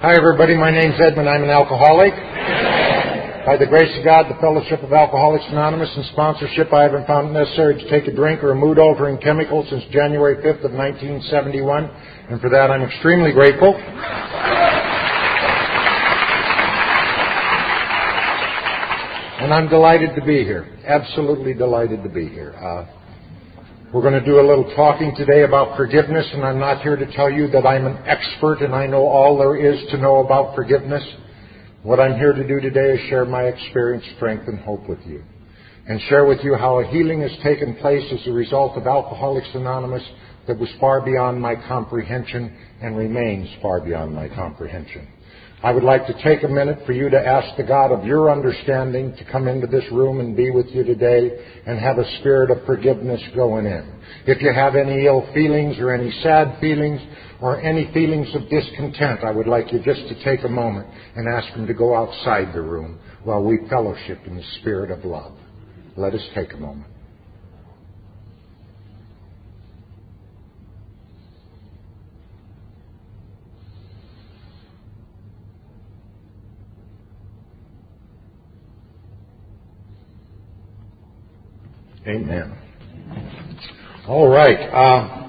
Hi, everybody. My name's Edmund. I'm an alcoholic. By the grace of God, the Fellowship of Alcoholics Anonymous, and sponsorship, I haven't found it necessary to take a drink or a mood altering chemical since January 5th of 1971, and for that I'm extremely grateful. And I'm delighted to be here. Absolutely delighted to be here. Uh, we're going to do a little talking today about forgiveness, and I'm not here to tell you that I'm an expert and I know all there is to know about forgiveness. What I'm here to do today is share my experience, strength, and hope with you. And share with you how a healing has taken place as a result of Alcoholics Anonymous that was far beyond my comprehension and remains far beyond my comprehension. I would like to take a minute for you to ask the God of your understanding to come into this room and be with you today and have a spirit of forgiveness going in. If you have any ill feelings or any sad feelings or any feelings of discontent, I would like you just to take a moment and ask Him to go outside the room while we fellowship in the spirit of love. Let us take a moment. Amen. All right. Uh,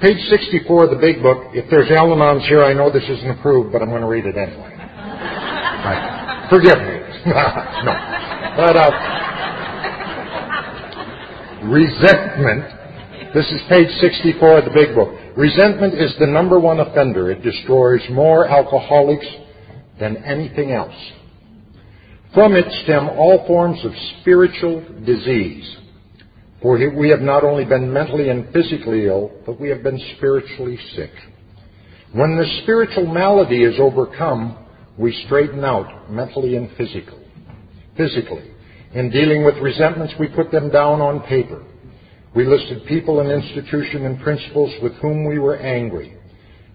page 64 of the big book. If there's Al-Anons here, I know this isn't approved, but I'm going to read it anyway. Right. Forgive me. no. But uh, resentment. This is page 64 of the big book. Resentment is the number one offender. It destroys more alcoholics than anything else. From it stem all forms of spiritual disease. For we have not only been mentally and physically ill, but we have been spiritually sick. When the spiritual malady is overcome, we straighten out mentally and physically. Physically. In dealing with resentments, we put them down on paper. We listed people and institution and principles with whom we were angry.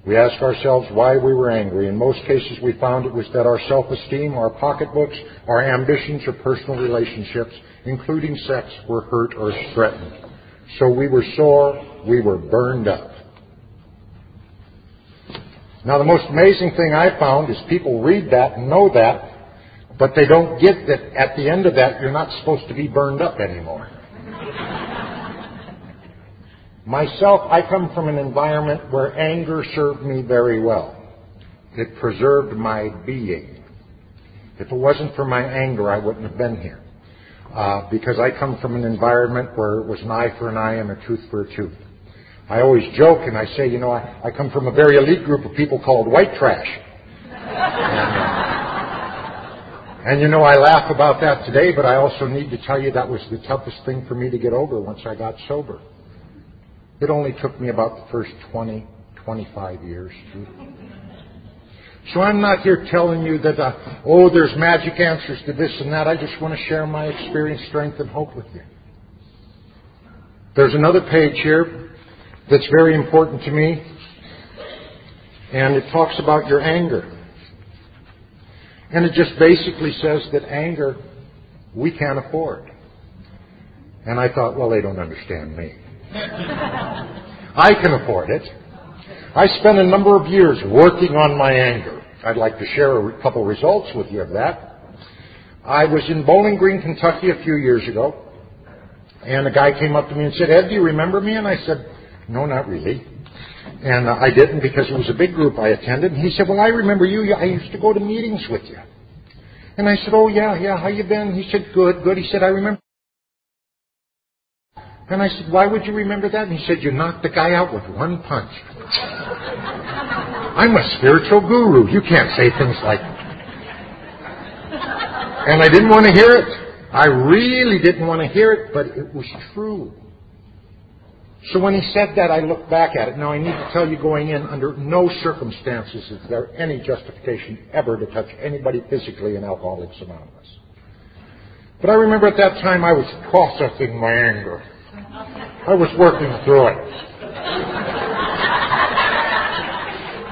We asked ourselves why we were angry. In most cases, we found it was that our self-esteem, our pocketbooks, our ambitions, or personal relationships, including sex, were hurt or threatened. So we were sore, we were burned up. Now, the most amazing thing I found is people read that and know that, but they don't get that at the end of that, you're not supposed to be burned up anymore. Myself, I come from an environment where anger served me very well. It preserved my being. If it wasn't for my anger, I wouldn't have been here. Uh, because I come from an environment where it was an eye for an eye and a tooth for a tooth. I always joke and I say, you know, I, I come from a very elite group of people called white trash. and, uh, and you know, I laugh about that today, but I also need to tell you that was the toughest thing for me to get over once I got sober. It only took me about the first 20, 25 years. So I'm not here telling you that, uh, oh, there's magic answers to this and that. I just want to share my experience, strength, and hope with you. There's another page here that's very important to me, and it talks about your anger. And it just basically says that anger we can't afford. And I thought, well, they don't understand me. I can afford it. I spent a number of years working on my anger. I'd like to share a couple results with you of that. I was in Bowling Green, Kentucky a few years ago, and a guy came up to me and said, Ed, do you remember me? And I said, no, not really. And uh, I didn't because it was a big group I attended. And he said, well, I remember you. I used to go to meetings with you. And I said, oh, yeah, yeah, how you been? He said, good, good. He said, I remember and I said, why would you remember that? And he said, you knocked the guy out with one punch. I'm a spiritual guru. You can't say things like that. And I didn't want to hear it. I really didn't want to hear it, but it was true. So when he said that, I looked back at it. Now I need to tell you going in, under no circumstances is there any justification ever to touch anybody physically in Alcoholics Anonymous. But I remember at that time I was processing my anger. I was working through it.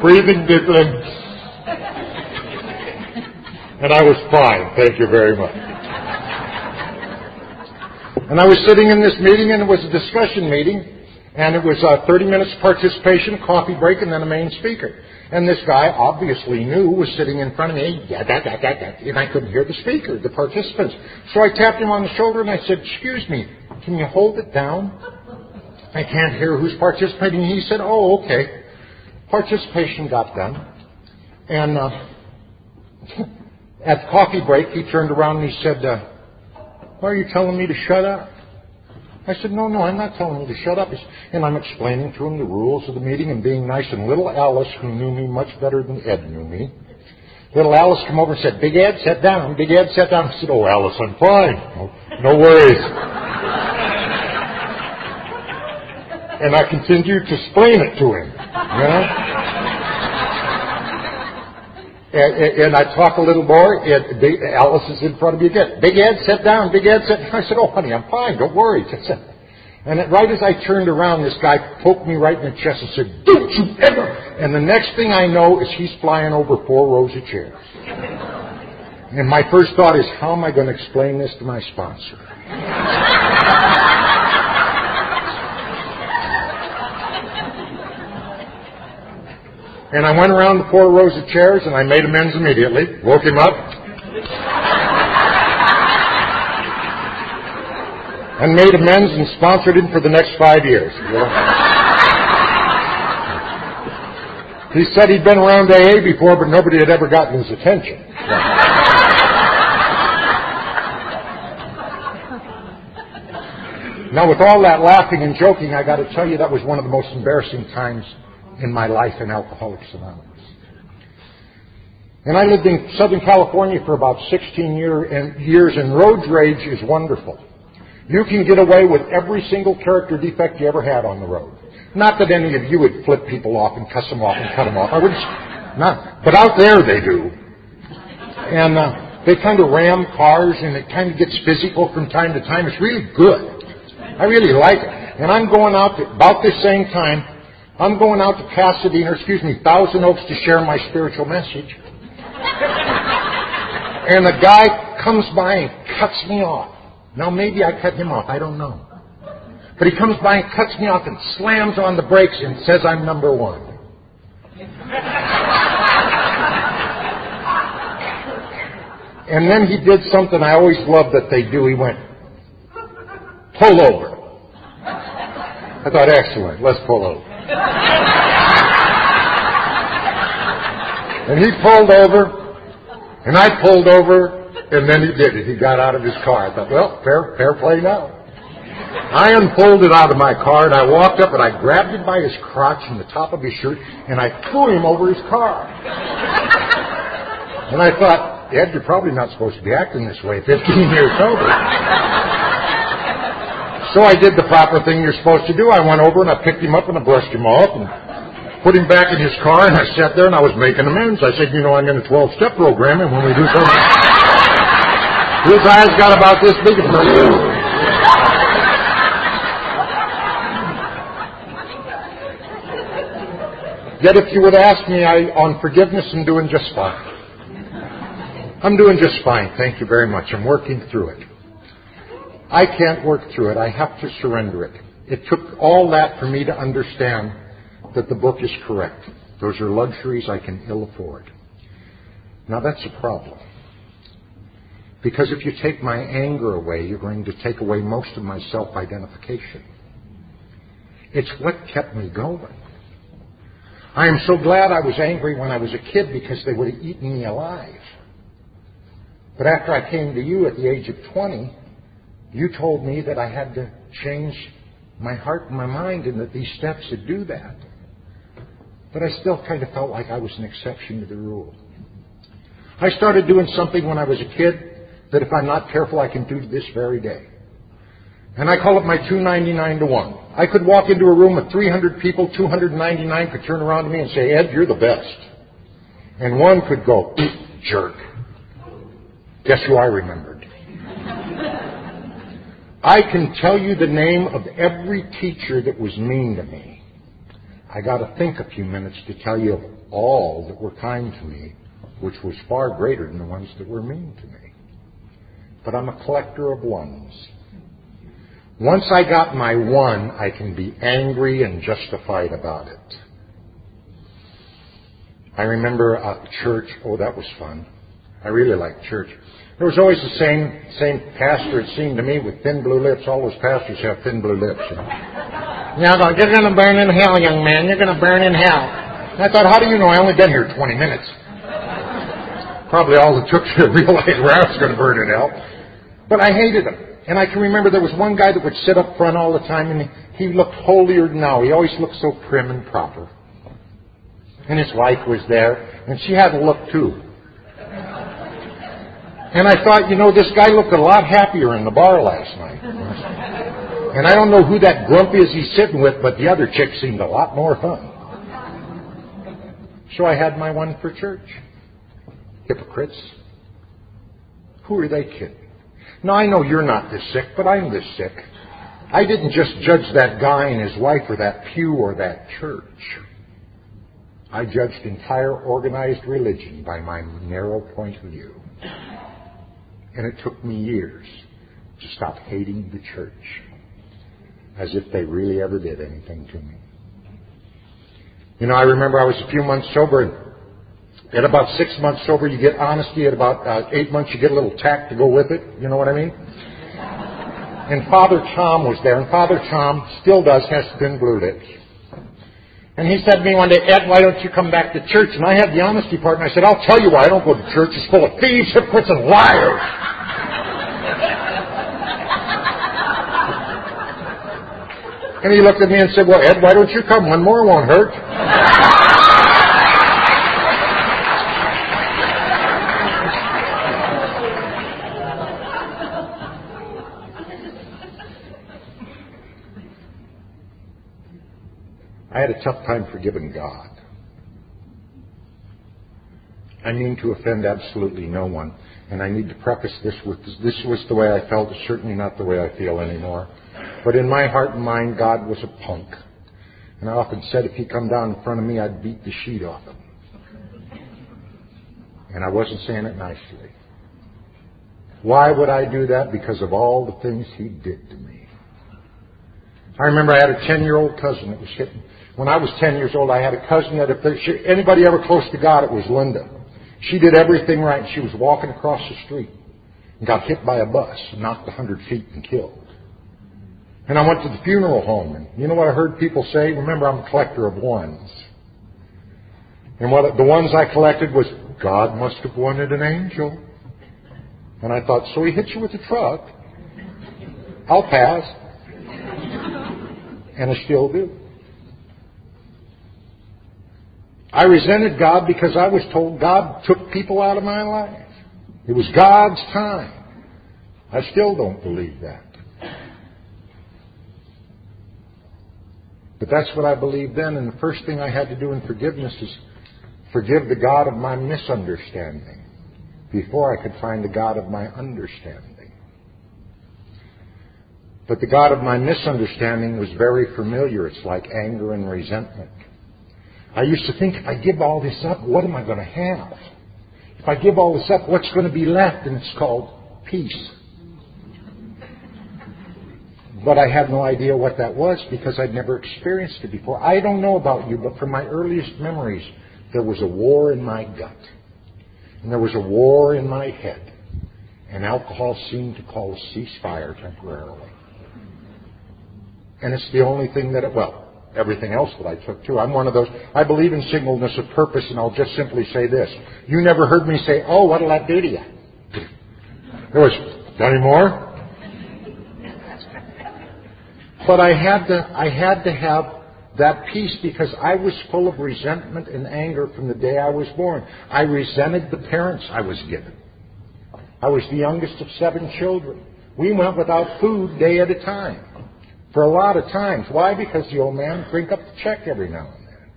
Breathing deeply. And I was fine. Thank you very much. And I was sitting in this meeting, and it was a discussion meeting. And it was uh, 30 minutes participation, coffee break, and then a main speaker. And this guy obviously knew was sitting in front of me, yeah, that, that, that, that, and I couldn't hear the speaker, the participants. So I tapped him on the shoulder and I said, excuse me, can you hold it down? I can't hear who's participating. He said, oh, okay. Participation got done. And uh, at coffee break, he turned around and he said, uh, why are you telling me to shut up? I said, no, no, I'm not telling you to shut up. And I'm explaining to him the rules of the meeting and being nice. And little Alice, who knew me much better than Ed knew me, little Alice came over and said, Big Ed, sit down. Big Ed, sit down. I said, oh, Alice, I'm fine. No, no worries. And I continued to explain it to him, you know? And, and, I talk a little more, and Big, Alice is in front of me again. Big Ed, sit down. Big Ed, sit I said, oh, honey, I'm fine. Don't worry. And right as I turned around, this guy poked me right in the chest and said, don't you ever. And the next thing I know is he's flying over four rows of chairs. And my first thought is, how am I going to explain this to my sponsor? And I went around the four rows of chairs and I made amends immediately, woke him up, and made amends and sponsored him for the next five years. he said he'd been around AA before, but nobody had ever gotten his attention. now, with all that laughing and joking, I got to tell you that was one of the most embarrassing times in my life in Alcoholics Anonymous. And I lived in Southern California for about 16 year and years, and road rage is wonderful. You can get away with every single character defect you ever had on the road. Not that any of you would flip people off and cuss them off and cut them off. I would not, but out there they do. And uh, they kind of ram cars, and it kind of gets physical from time to time. It's really good. I really like it. And I'm going out to, about this same time I'm going out to Pasadena, excuse me, Thousand Oaks to share my spiritual message. and the guy comes by and cuts me off. Now maybe I cut him off, I don't know. But he comes by and cuts me off and slams on the brakes and says I'm number one. and then he did something I always love that they do. He went, pull over. I thought, excellent, let's pull over. And he pulled over, and I pulled over, and then he did it. He got out of his car. I thought, well, fair, fair play now. I unfolded out of my car, and I walked up, and I grabbed him by his crotch and the top of his shirt, and I threw him over his car. and I thought, Ed, you're probably not supposed to be acting this way 15 years sober. So I did the proper thing you're supposed to do. I went over and I picked him up and I brushed him off and put him back in his car and I sat there and I was making amends. I said, you know, I'm in a 12 step program and when we do something, his eyes got about this big. Yet if you would ask me I, on forgiveness, I'm doing just fine. I'm doing just fine. Thank you very much. I'm working through it. I can't work through it. I have to surrender it. It took all that for me to understand that the book is correct. Those are luxuries I can ill afford. Now that's a problem. Because if you take my anger away, you're going to take away most of my self identification. It's what kept me going. I am so glad I was angry when I was a kid because they would have eaten me alive. But after I came to you at the age of 20, you told me that I had to change my heart and my mind and that these steps would do that. But I still kind of felt like I was an exception to the rule. I started doing something when I was a kid that if I'm not careful I can do this very day. And I call it my 299 to 1. I could walk into a room with 300 people, 299 could turn around to me and say, Ed, you're the best. And one could go, jerk. Guess who I remembered? I can tell you the name of every teacher that was mean to me. I got to think a few minutes to tell you of all that were kind to me, which was far greater than the ones that were mean to me. But I'm a collector of ones. Once I got my one, I can be angry and justified about it. I remember a church. Oh, that was fun. I really liked church. There was always the same same pastor. It seemed to me with thin blue lips. All those pastors have thin blue lips. You know? Yeah, you're going to burn in hell, young man. You're going to burn in hell. And I thought, how do you know? I only been here 20 minutes. Probably all it took to realize where I was going to burn in hell. But I hated him. And I can remember there was one guy that would sit up front all the time, and he looked holier than now. He always looked so prim and proper and his wife was there, and she had a look too. And I thought, you know, this guy looked a lot happier in the bar last night. And I don't know who that grump is he's sitting with, but the other chick seemed a lot more fun. So I had my one for church. Hypocrites. Who are they kidding? Now I know you're not this sick, but I'm this sick. I didn't just judge that guy and his wife or that pew or that church. I judged entire organized religion by my narrow point of view. And it took me years to stop hating the church as if they really ever did anything to me. You know, I remember I was a few months sober. And At about six months sober, you get honesty. At about uh, eight months, you get a little tact to go with it. You know what I mean? And Father Tom was there, and Father Tom still does has thin blue lips. And he said to me one day, Ed, why don't you come back to church? And I had the honesty part, and I said, I'll tell you why I don't go to church. It's full of thieves, hypocrites, and liars. and he looked at me and said, well, Ed, why don't you come? One more won't hurt. I had a tough time forgiving God. I mean to offend absolutely no one. And I need to preface this with this was the way I felt, certainly not the way I feel anymore. But in my heart and mind, God was a punk. And I often said if he come down in front of me, I'd beat the sheet off him. And I wasn't saying it nicely. Why would I do that? Because of all the things he did to me. I remember I had a 10 year old cousin that was hitting when I was 10 years old, I had a cousin that if there, she, anybody ever close to God, it was Linda. She did everything right. She was walking across the street and got hit by a bus, knocked 100 feet and killed. And I went to the funeral home, and you know what I heard people say? Remember, I'm a collector of ones. And what the ones I collected was, God must have wanted an angel. And I thought, so he hit you with a truck. I'll pass. And I still do. I resented God because I was told God took people out of my life. It was God's time. I still don't believe that. But that's what I believed then, and the first thing I had to do in forgiveness is forgive the God of my misunderstanding before I could find the God of my understanding. But the God of my misunderstanding was very familiar. It's like anger and resentment. I used to think if I give all this up, what am I going to have? If I give all this up, what's going to be left? And it's called peace. But I have no idea what that was because I'd never experienced it before. I don't know about you, but from my earliest memories, there was a war in my gut. And there was a war in my head. And alcohol seemed to call a ceasefire temporarily. And it's the only thing that it, well, everything else that I took too. I'm one of those, I believe in singleness of purpose and I'll just simply say this. You never heard me say, oh, what'll that do to you? There was, any more? But I had to, I had to have that peace because I was full of resentment and anger from the day I was born. I resented the parents I was given. I was the youngest of seven children. We went without food day at a time for a lot of times. Why? Because the old man would drink up the check every now and then.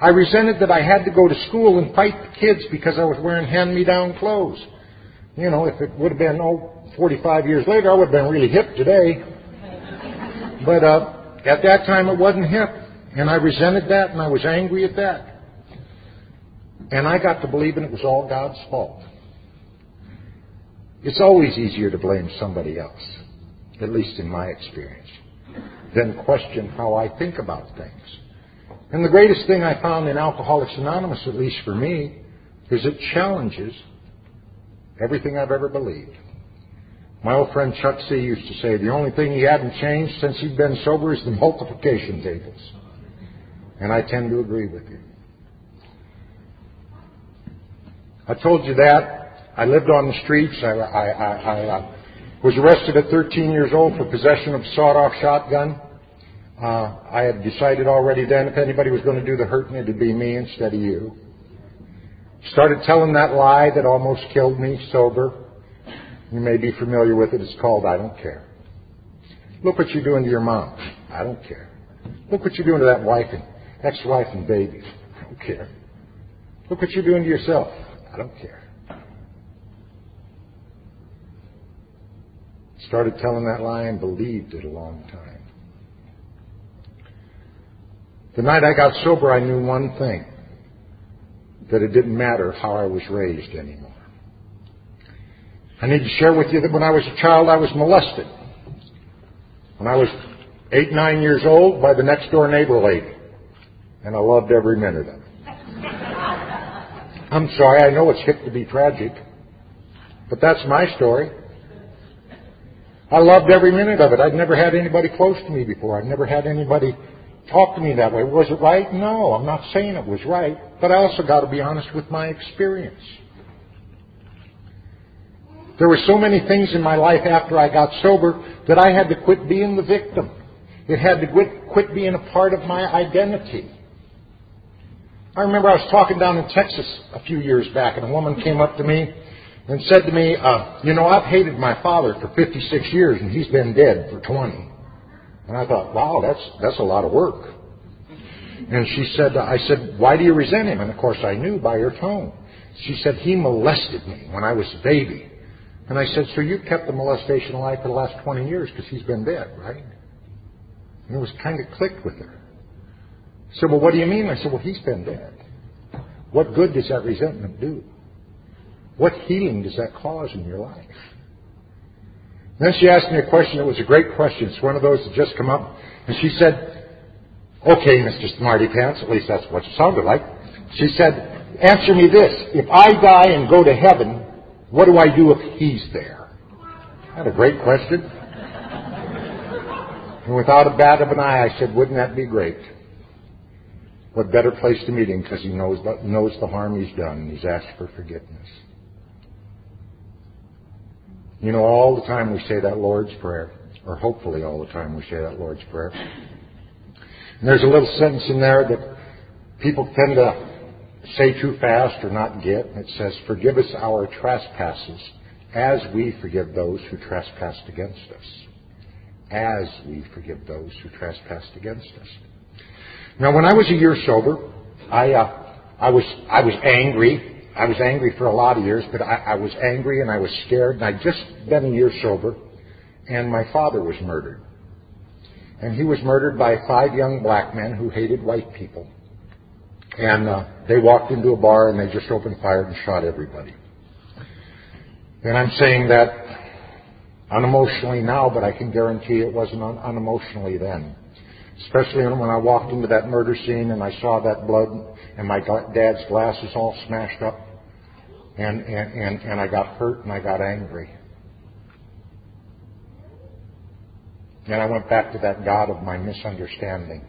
I resented that I had to go to school and fight the kids because I was wearing hand-me-down clothes. You know, if it would have been, oh, 45 years later, I would have been really hip today. But uh, at that time, it wasn't hip. And I resented that, and I was angry at that. And I got to believing it was all God's fault. It's always easier to blame somebody else. at least in my experience, then question how I think about things. And the greatest thing I found in Alcoholics Anonymous, at least for me, is it challenges everything I've ever believed. My old friend Chuck C. used to say the only thing he hadn't changed since he'd been sober is the multiplication tables. And I tend to agree with you. I told you that. I lived on the streets. I, I, I, I was arrested at 13 years old for possession of a sawed-off shotgun. Uh, I had decided already then if anybody was going to do the hurting, it'd be me instead of you. Started telling that lie that almost killed me sober. You may be familiar with it. It's called I Don't Care. Look what you're doing to your mom. I don't care. Look what you're doing to that wife and ex-wife and babies. I don't care. Look what you're doing to yourself. I don't care. Started telling that lie and believed it a long time. The night I got sober, I knew one thing that it didn't matter how I was raised anymore. I need to share with you that when I was a child, I was molested. When I was eight, nine years old by the next door neighbor lady. And I loved every minute of it. I'm sorry, I know it's hip to be tragic, but that's my story. I loved every minute of it. I'd never had anybody close to me before. I'd never had anybody talk to me that way. Was it right? No, I'm not saying it was right, but I also got to be honest with my experience. There were so many things in my life after I got sober that I had to quit being the victim. It had to quit, quit being a part of my identity. I remember I was talking down in Texas a few years back, and a woman came up to me and said to me, uh, You know, I've hated my father for 56 years, and he's been dead for 20. And I thought, Wow, that's, that's a lot of work. And she said, I said, Why do you resent him? And of course, I knew by her tone. She said, He molested me when I was a baby. And I said, So you've kept the molestation alive for the last 20 years because he's been dead, right? And it was kind of clicked with her. I said, Well, what do you mean? I said, Well, he's been dead. What good does that resentment do? What healing does that cause in your life? Then she asked me a question. that was a great question. It's one of those that just come up. And she said, Okay, Mr. Smarty Pants, at least that's what it sounded like. She said, Answer me this. If I die and go to heaven, what do I do if he's there? That's a great question. And without a bat of an eye, I said, Wouldn't that be great? What better place to meet him because he knows the, knows the harm he's done and he's asked for forgiveness. You know, all the time we say that Lord's Prayer, or hopefully all the time we say that Lord's Prayer. And there's a little sentence in there that people tend to say too fast or not get. It says, Forgive us our trespasses as we forgive those who trespass against us. As we forgive those who trespass against us. Now, when I was a year sober, I, uh, I was, I was angry. I was angry for a lot of years, but I, I was angry and I was scared. And I'd just been a year sober, and my father was murdered. And he was murdered by five young black men who hated white people. And uh, they walked into a bar and they just opened fire and shot everybody. And I'm saying that unemotionally now, but I can guarantee it wasn't un- unemotionally then. Especially when I walked into that murder scene and I saw that blood and my dad's glasses all smashed up. And, and, and, and I got hurt and I got angry. And I went back to that God of my misunderstanding.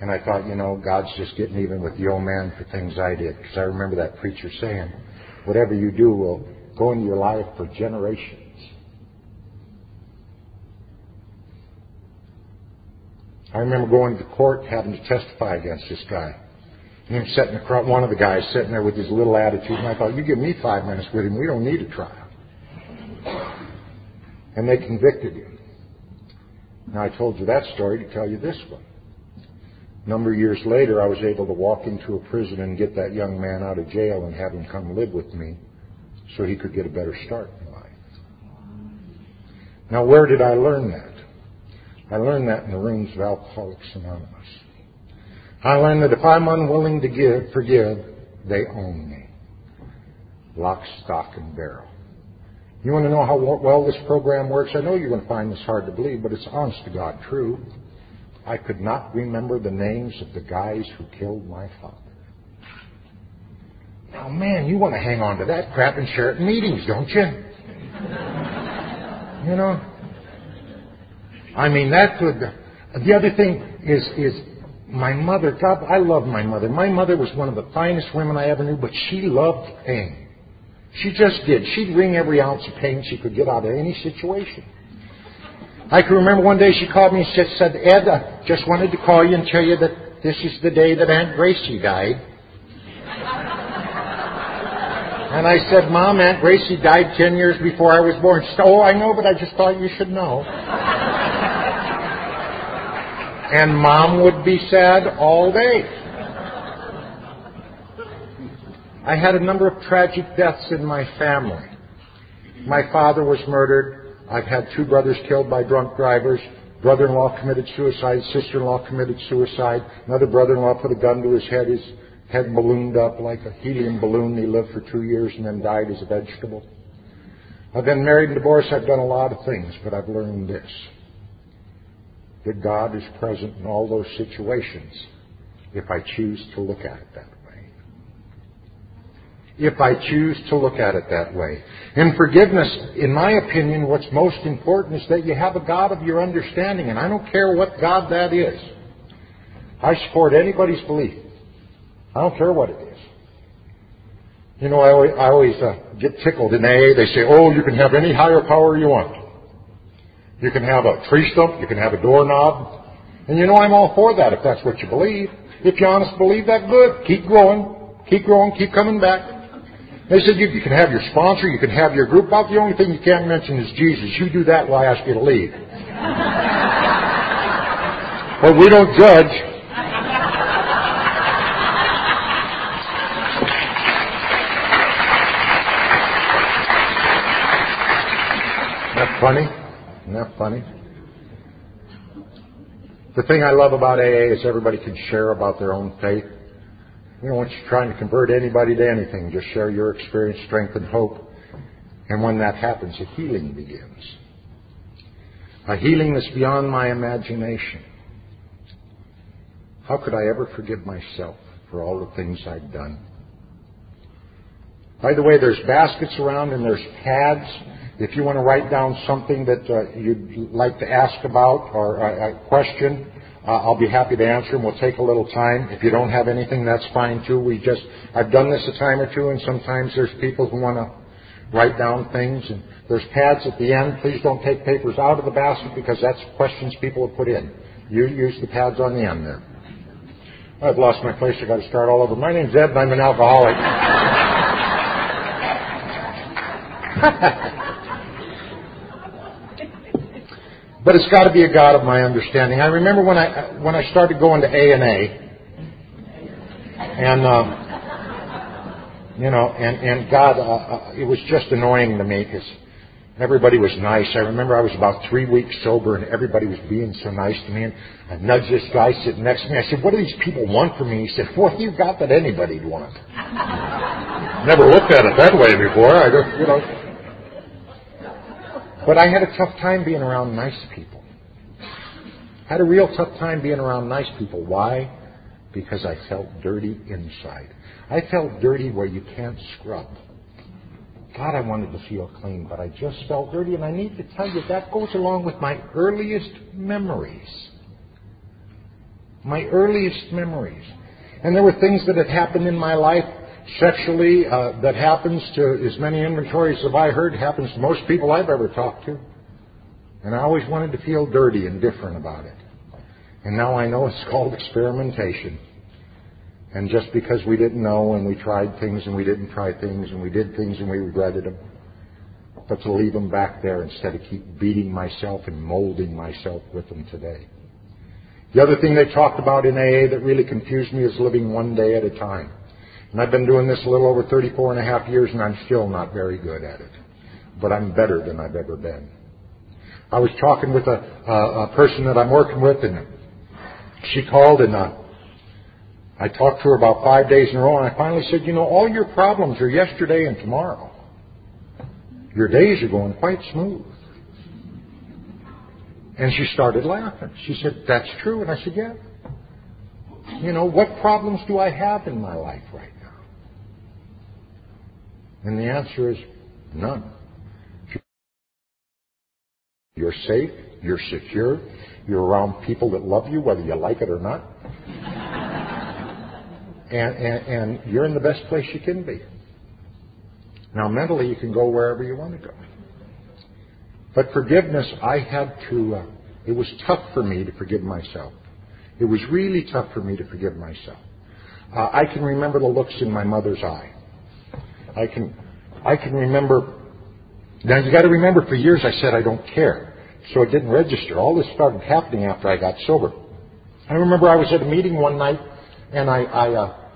And I thought, you know, God's just getting even with the old man for things I did. Because I remember that preacher saying, whatever you do will go into your life for generations. I remember going to court having to testify against this guy. And him sitting across, one of the guys sitting there with his little attitude, and I thought, you give me five minutes with him, we don't need a trial. And they convicted him. Now I told you that story to tell you this one. A number of years later, I was able to walk into a prison and get that young man out of jail and have him come live with me so he could get a better start in life. Now, where did I learn that? I learned that in the rooms of Alcoholics Anonymous. I learned that if I'm unwilling to give, forgive, they own me. Lock, stock, and barrel. You want to know how well this program works? I know you're going to find this hard to believe, but it's honest to God true. I could not remember the names of the guys who killed my father. Now, man, you want to hang on to that crap and share it in meetings, don't you? you know? I mean, that could. The other thing is, is my mother. God, I love my mother. My mother was one of the finest women I ever knew, but she loved pain. She just did. She'd wring every ounce of pain she could get out of any situation. I can remember one day she called me and she said, Ed, I just wanted to call you and tell you that this is the day that Aunt Gracie died. And I said, Mom, Aunt Gracie died ten years before I was born. She said, Oh, I know, but I just thought you should know. And Mom would be sad all day. I had a number of tragic deaths in my family. My father was murdered. I've had two brothers killed by drunk drivers. Brother-in-law committed suicide. Sister-in-law committed suicide. Another brother-in-law put a gun to his head. His head ballooned up like a helium balloon. He lived for two years and then died as a vegetable. I've been married and divorced. I've done a lot of things, but I've learned this. That God is present in all those situations if I choose to look at it that way if I choose to look at it that way. In forgiveness, in my opinion, what's most important is that you have a God of your understanding, and I don't care what God that is. I support anybody's belief. I don't care what it is. You know, I always, I always uh, get tickled in AA. They say, oh, you can have any higher power you want. You can have a tree stump. You can have a doorknob. And you know, I'm all for that if that's what you believe. If you honestly believe that, good. Keep growing. Keep growing. Keep coming back. They said you, you can have your sponsor, you can have your group. About the only thing you can't mention is Jesus. You do that, we'll ask you to leave. but we don't judge. Isn't funny? Isn't that funny? The thing I love about AA is everybody can share about their own faith. We don't want you trying to convert anybody to anything. Just share your experience, strength, and hope. And when that happens, a healing begins. A healing that's beyond my imagination. How could I ever forgive myself for all the things I've done? By the way, there's baskets around and there's pads. If you want to write down something that uh, you'd like to ask about or a, question, uh, I'll be happy to answer them. We'll take a little time. If you don't have anything, that's fine too. We just, I've done this a time or two, and sometimes there's people who want to write down things, and there's pads at the end. Please don't take papers out of the basket because that's questions people have put in. You use the pads on the end there. I've lost my place. I've got to start all over. My name's Ed, and I'm an alcoholic. But it's got to be a God of my understanding. I remember when I when I started going to A and A, and uh, you know, and and God, uh, uh, it was just annoying to me because everybody was nice. I remember I was about three weeks sober, and everybody was being so nice to me. And I nudged this guy sitting next to me. I said, "What do these people want from me?" He said, "What you got that anybody'd want?" Never looked at it that way before. I just, you know. But I had a tough time being around nice people. I had a real tough time being around nice people. Why? Because I felt dirty inside. I felt dirty where you can't scrub. God, I wanted to feel clean, but I just felt dirty. And I need to tell you, that goes along with my earliest memories. My earliest memories. And there were things that had happened in my life sexually uh, that happens to as many inventories as I heard happens to most people I've ever talked to. And I always wanted to feel dirty and different about it. And now I know it's called experimentation. And just because we didn't know and we tried things and we didn't try things and we did things and we regretted them, but to leave them back there instead of keep beating myself and molding myself with them today. The other thing they talked about in AA that really confused me is living one day at a time. And I've been doing this a little over 34 and a half years, and I'm still not very good at it. But I'm better than I've ever been. I was talking with a, a, a person that I'm working with, and she called, and uh, I talked to her about five days in a row, and I finally said, you know, all your problems are yesterday and tomorrow. Your days are going quite smooth. And she started laughing. She said, That's true. And I said, Yeah. You know, what problems do I have in my life right now? And the answer is none. You're safe, you're secure, you're around people that love you, whether you like it or not. and, and, and you're in the best place you can be. Now, mentally, you can go wherever you want to go. But forgiveness, I had to, uh, it was tough for me to forgive myself. It was really tough for me to forgive myself. Uh, I can remember the looks in my mother's eye. I can, I can remember. Now you got to remember, for years I said I don't care, so it didn't register. All this started happening after I got sober. I remember I was at a meeting one night, and I, I uh,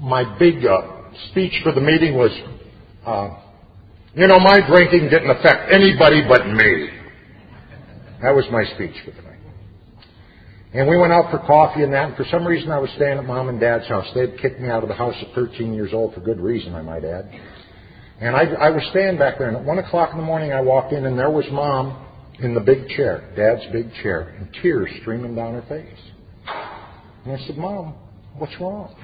my big uh, speech for the meeting was, uh, you know, my drinking didn't affect anybody but me. That was my speech for the night. And we went out for coffee and that, and for some reason I was staying at mom and dad's house. They'd kicked me out of the house at 13 years old for good reason, I might add. And I, I was staying back there, and at 1 o'clock in the morning I walked in, and there was mom in the big chair, dad's big chair, and tears streaming down her face. And I said, Mom, what's wrong?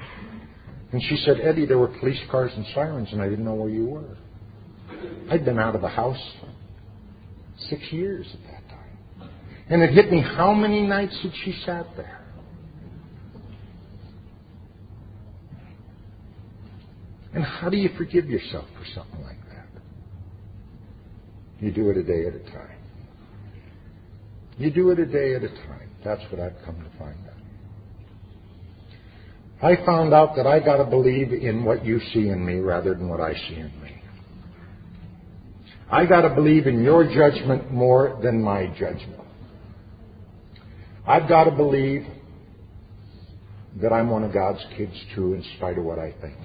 And she said, Eddie, there were police cars and sirens, and I didn't know where you were. I'd been out of the house six years at that and it hit me how many nights had she sat there? And how do you forgive yourself for something like that? You do it a day at a time. You do it a day at a time. That's what I've come to find out. I found out that I got to believe in what you see in me rather than what I see in me. I got to believe in your judgment more than my judgment. I've got to believe that I'm one of God's kids too, in spite of what I think.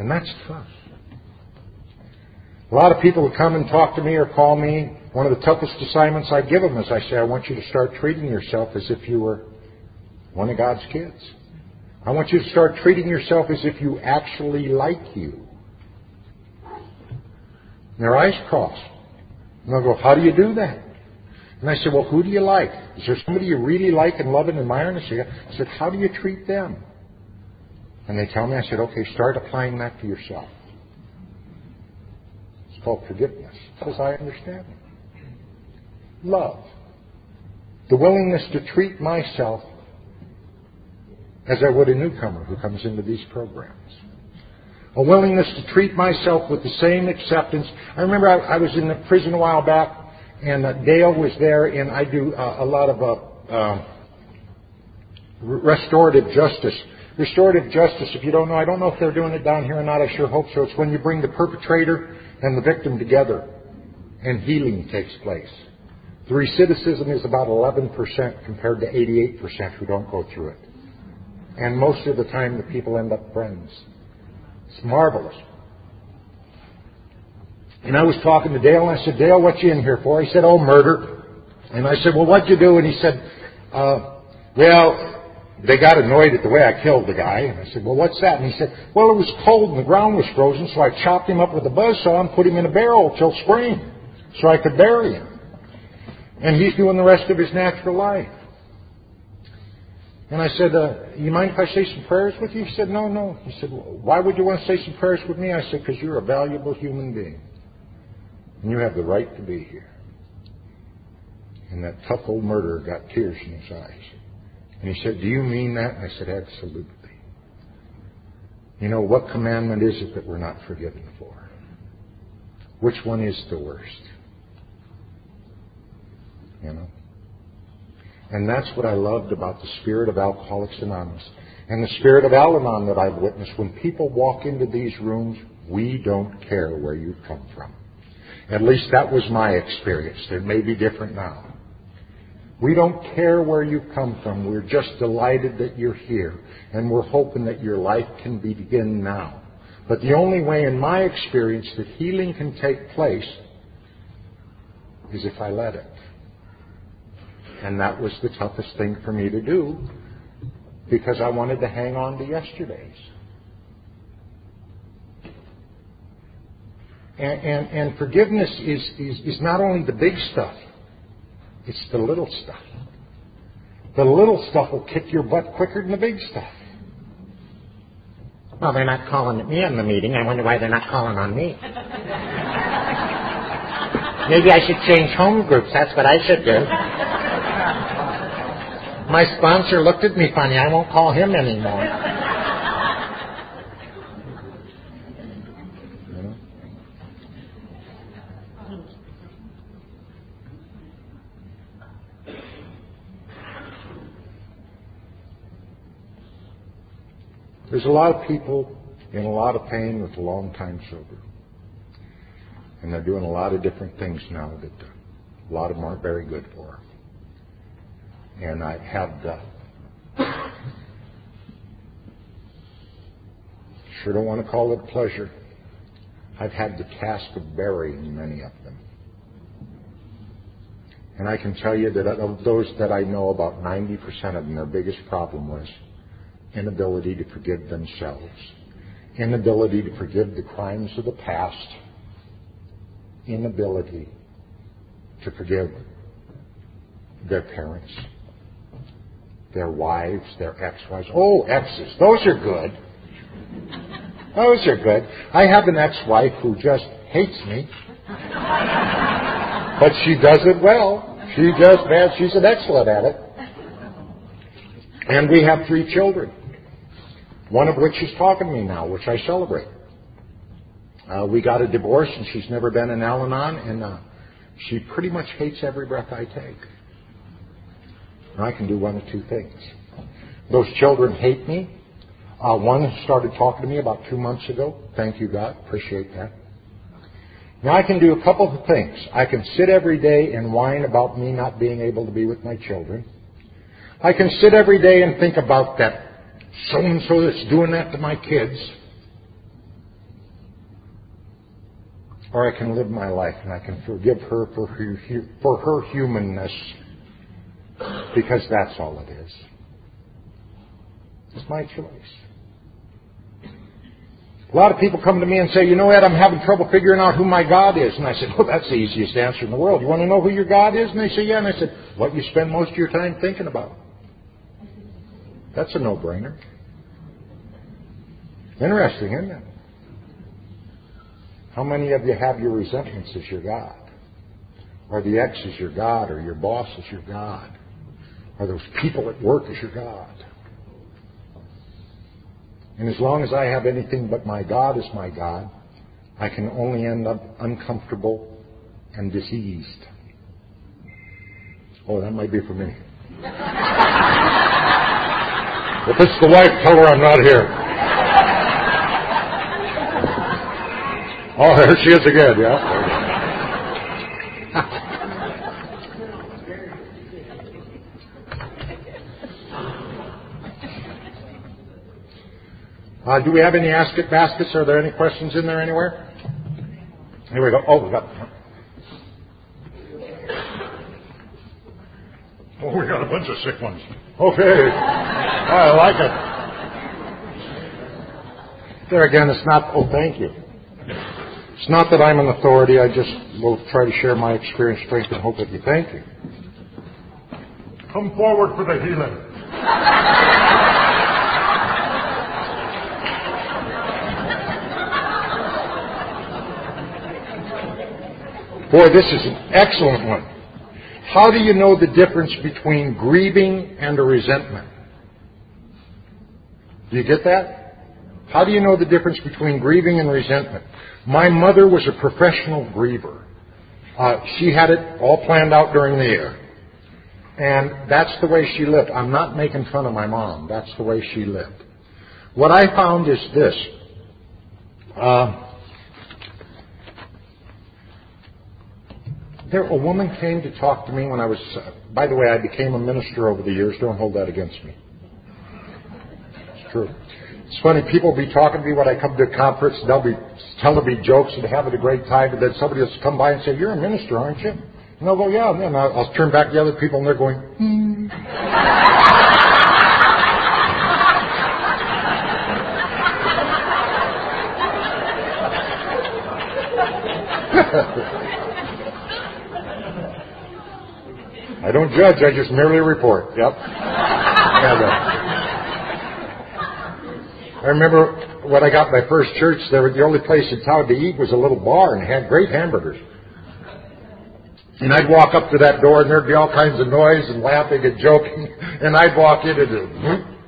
And that's tough. A lot of people who come and talk to me or call me, one of the toughest assignments I give them is I say, I want you to start treating yourself as if you were one of God's kids. I want you to start treating yourself as if you actually like you. And their eyes cross. And they'll go, How do you do that? And I said, Well, who do you like? Is there somebody you really like and love and admire? And I said, I said, How do you treat them? And they tell me, I said, Okay, start applying that to yourself. It's called forgiveness, as I understand it. Love. The willingness to treat myself as I would a newcomer who comes into these programs. A willingness to treat myself with the same acceptance. I remember I, I was in the prison a while back, and uh, Dale was there, and I do uh, a lot of uh, uh, restorative justice. Restorative justice, if you don't know, I don't know if they're doing it down here or not. I sure hope so. It's when you bring the perpetrator and the victim together, and healing takes place. The recidivism is about 11% compared to 88% who don't go through it. And most of the time, the people end up friends. It's marvelous. And I was talking to Dale, and I said, Dale, what you in here for? He said, oh, murder. And I said, well, what'd you do? And he said, uh, well, they got annoyed at the way I killed the guy. And I said, well, what's that? And he said, well, it was cold and the ground was frozen, so I chopped him up with a buzzsaw and put him in a barrel till spring so I could bury him. And he's doing the rest of his natural life. And I said, uh, you mind if I say some prayers with you? He said, no, no. He said, why would you want to say some prayers with me? I said, because you're a valuable human being. And you have the right to be here. And that tough old murderer got tears in his eyes. And he said, Do you mean that? And I said, Absolutely. You know, what commandment is it that we're not forgiven for? Which one is the worst? You know? And that's what I loved about the spirit of Alcoholics Anonymous and the spirit of Al Anon that I've witnessed. When people walk into these rooms, we don't care where you've come from. At least that was my experience. It may be different now. We don't care where you come from. We're just delighted that you're here. And we're hoping that your life can begin now. But the only way, in my experience, that healing can take place is if I let it. And that was the toughest thing for me to do because I wanted to hang on to yesterday's. And, and, and forgiveness is, is, is not only the big stuff, it's the little stuff. The little stuff will kick your butt quicker than the big stuff. Well, they're not calling at me on the meeting. I wonder why they're not calling on me. Maybe I should change home groups. That's what I should do. My sponsor looked at me funny. I won't call him anymore. There's a lot of people in a lot of pain with a long time sober. And they're doing a lot of different things now that a lot of them aren't very good for. And I had uh, sure don't want to call it pleasure. I've had the task of burying many of them. And I can tell you that of those that I know, about 90% of them, their biggest problem was inability to forgive themselves, inability to forgive the crimes of the past, inability to forgive their parents, their wives, their ex-wives. Oh, exes. Those are good. Those are good. I have an ex-wife who just hates me. But she does it well. She just, man, she's an excellent at it. And we have three children. One of which is talking to me now, which I celebrate. Uh, we got a divorce, and she's never been in Al-Anon, and uh, she pretty much hates every breath I take. And I can do one of two things. Those children hate me. Uh, one started talking to me about two months ago. Thank you, God. Appreciate that. Now I can do a couple of things. I can sit every day and whine about me not being able to be with my children. I can sit every day and think about that so and so that's doing that to my kids. Or I can live my life and I can forgive her for her, for her humanness because that's all it is. It's my choice. A lot of people come to me and say, you know, Ed, I'm having trouble figuring out who my God is. And I said, well, that's the easiest answer in the world. You want to know who your God is? And they say, yeah. And I said, what you spend most of your time thinking about. That's a no-brainer. Interesting, isn't it? How many of you have your resentments as your God? Or the ex as your God, or your boss as your God? Or those people at work as your God? And as long as I have anything but my God as my God, I can only end up uncomfortable and diseased. Oh, that might be for me. if it's the wife, tell her I'm not here. Oh, there she is again, yeah. uh, do we have any ask it baskets? Are there any questions in there anywhere? Here we go. Oh, we got. Oh, we got a bunch of sick ones. Okay. I like it. There again, it's not, oh, thank you. It's not that I'm an authority. I just will try to share my experience, strength, and hope with you. Thank you. Come forward for the healing. Boy, this is an excellent one. How do you know the difference between grieving and a resentment? Do you get that? How do you know the difference between grieving and resentment? My mother was a professional griever. Uh, she had it all planned out during the year. And that's the way she lived. I'm not making fun of my mom. That's the way she lived. What I found is this. Uh, there, a woman came to talk to me when I was, uh, by the way, I became a minister over the years. Don't hold that against me. It's true. It's funny, people will be talking to me when I come to a conference, and they'll be telling me jokes and having a great time, and then somebody will come by and say, You're a minister, aren't you? And they'll go, Yeah. And then I'll, I'll turn back to the other people, and they're going, Hmm. I don't judge, I just merely report. Yep. I remember when I got my first church, there the only place in town to eat was a little bar and had great hamburgers. And I'd walk up to that door and there'd be all kinds of noise and laughing and joking. And I'd walk in and do, hmm?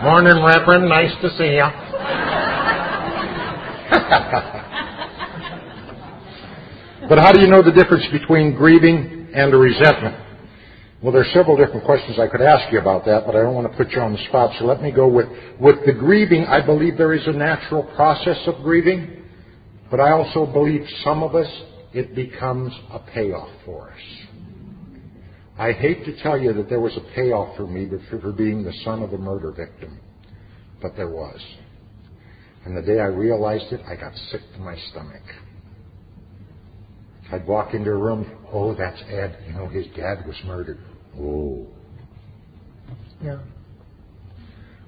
Morning, Reverend. Nice to see you. but how do you know the difference between grieving and resentment? Well, there are several different questions I could ask you about that, but I don't want to put you on the spot. So let me go with, with the grieving. I believe there is a natural process of grieving, but I also believe some of us it becomes a payoff for us. I hate to tell you that there was a payoff for me for being the son of a murder victim, but there was. And the day I realized it, I got sick to my stomach. I'd walk into a room, oh, that's Ed. You know, his dad was murdered. Oh. Yeah.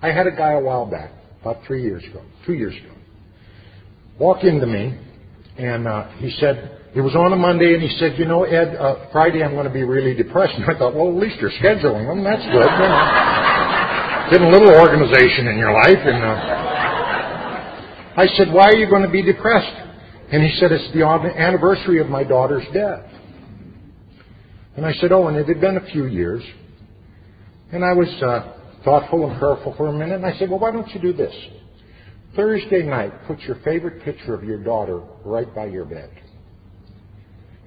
I had a guy a while back, about three years ago, two years ago, walk into me, and uh, he said, it was on a Monday, and he said, "You know, Ed, uh, Friday I'm going to be really depressed." And I thought, "Well, at least you're scheduling them. That's good." You know. Getting a little organization in your life, and uh, I said, "Why are you going to be depressed?" And he said, "It's the anniversary of my daughter's death." And I said, "Oh, and it had been a few years." And I was uh, thoughtful and prayerful for a minute, and I said, "Well, why don't you do this? Thursday night, put your favorite picture of your daughter right by your bed."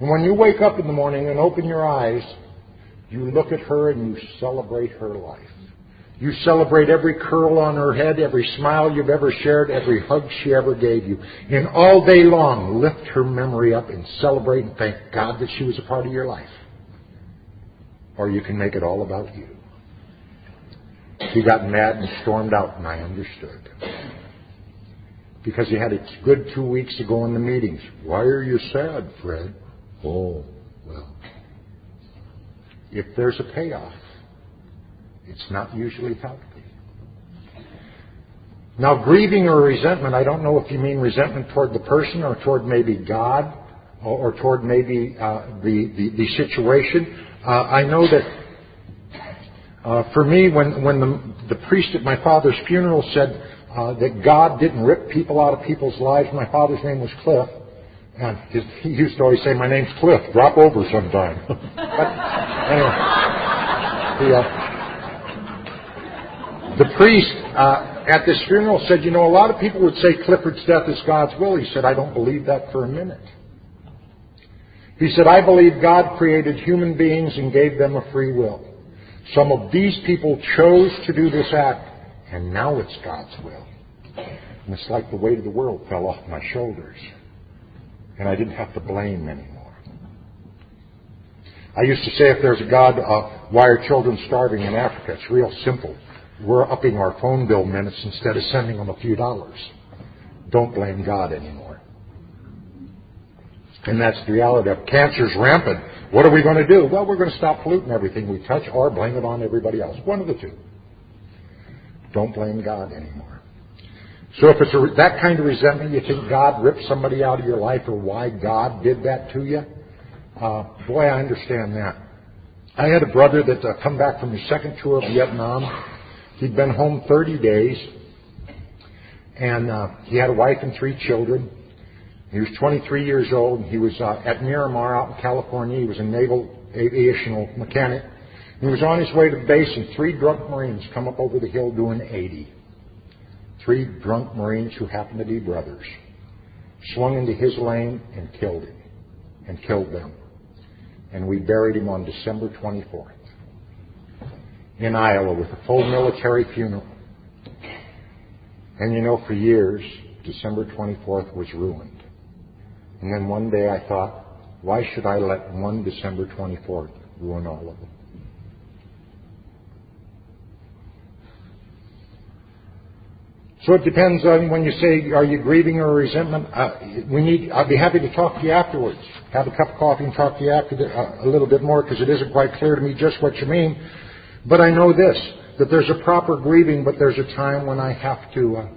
And when you wake up in the morning and open your eyes, you look at her and you celebrate her life. You celebrate every curl on her head, every smile you've ever shared, every hug she ever gave you. And all day long, lift her memory up and celebrate and thank God that she was a part of your life. Or you can make it all about you. He got mad and stormed out, and I understood. Because he had a good two weeks to go in the meetings. Why are you sad, Fred? Oh, well. If there's a payoff, it's not usually healthy. Now, grieving or resentment, I don't know if you mean resentment toward the person or toward maybe God or, or toward maybe uh, the, the, the, situation. Uh, I know that uh, for me, when, the priest at my father's funeral said uh, that God didn't rip people out of people's lives, my father's name was Cliff. And he used to always say, "My name's Cliff. Drop over sometime." but anyway, the, uh, the priest uh, at this funeral said, "You know, a lot of people would say Clifford's death is God's will." He said, "I don't believe that for a minute." He said, "I believe God created human beings and gave them a free will. Some of these people chose to do this act, and now it's God's will." And it's like the weight of the world fell off my shoulders and I didn't have to blame anymore. I used to say if there's a God, uh, why are children starving in Africa? It's real simple. We're upping our phone bill minutes instead of sending them a few dollars. Don't blame God anymore. And that's the reality of cancer's rampant. What are we going to do? Well, we're going to stop polluting everything we touch or blame it on everybody else. One of the two. Don't blame God anymore. So if it's a, that kind of resentment, you think God ripped somebody out of your life or why God did that to you, uh, boy, I understand that. I had a brother that uh, come back from his second tour of Vietnam. He'd been home 30 days, and uh, he had a wife and three children. He was 23 years old. He was uh, at Miramar out in California. He was a naval aviational mechanic. He was on his way to base, and three drunk Marines come up over the hill doing 80 three drunk Marines who happened to be brothers, swung into his lane and killed him, and killed them. And we buried him on December 24th in Iowa with a full military funeral. And you know, for years, December 24th was ruined. And then one day I thought, why should I let one December 24th ruin all of it? So it depends on when you say, are you grieving or resentment? Uh, we need. I'd be happy to talk to you afterwards. Have a cup of coffee and talk to you after the, uh, a little bit more because it isn't quite clear to me just what you mean. But I know this: that there's a proper grieving, but there's a time when I have to. Uh,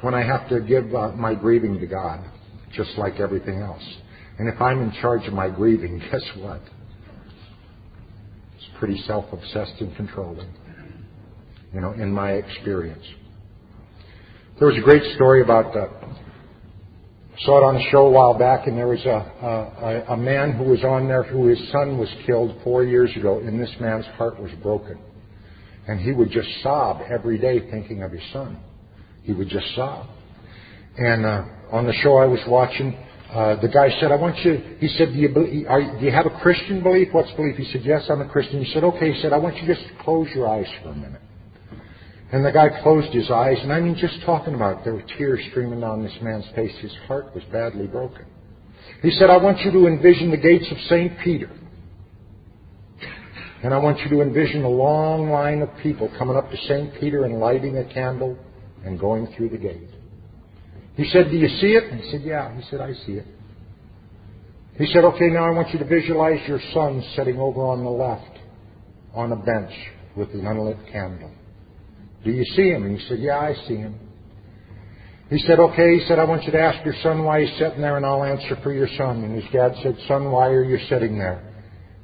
when I have to give uh, my grieving to God, just like everything else. And if I'm in charge of my grieving, guess what? It's pretty self-obsessed and controlling, you know, in my experience. There was a great story about uh, saw it on a show a while back, and there was a, a, a man who was on there who his son was killed four years ago, and this man's heart was broken. And he would just sob every day thinking of his son. He would just sob. And uh, on the show I was watching, uh, the guy said, I want you, he said, do you, are, do you have a Christian belief? What's belief? He said, yes, I'm a Christian. He said, okay. He said, I want you just to close your eyes for a minute. And the guy closed his eyes, and I mean, just talking about it, there were tears streaming down this man's face. His heart was badly broken. He said, I want you to envision the gates of St. Peter. And I want you to envision a long line of people coming up to St. Peter and lighting a candle and going through the gate. He said, Do you see it? And He said, Yeah. He said, I see it. He said, Okay, now I want you to visualize your son sitting over on the left on a bench with an unlit candle. Do you see him? And he said, Yeah, I see him. He said, Okay. He said, I want you to ask your son why he's sitting there and I'll answer for your son. And his dad said, Son, why are you sitting there?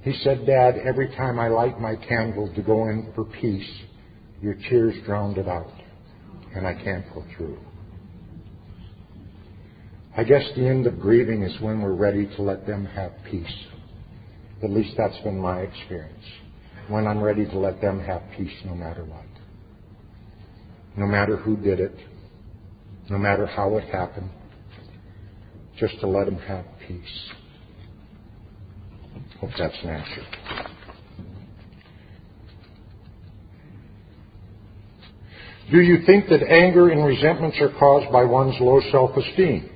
He said, Dad, every time I light my candle to go in for peace, your tears drowned it out. And I can't go through. I guess the end of grieving is when we're ready to let them have peace. At least that's been my experience. When I'm ready to let them have peace no matter what no matter who did it, no matter how it happened, just to let them have peace. Hope that's an answer. Do you think that anger and resentments are caused by one's low self-esteem?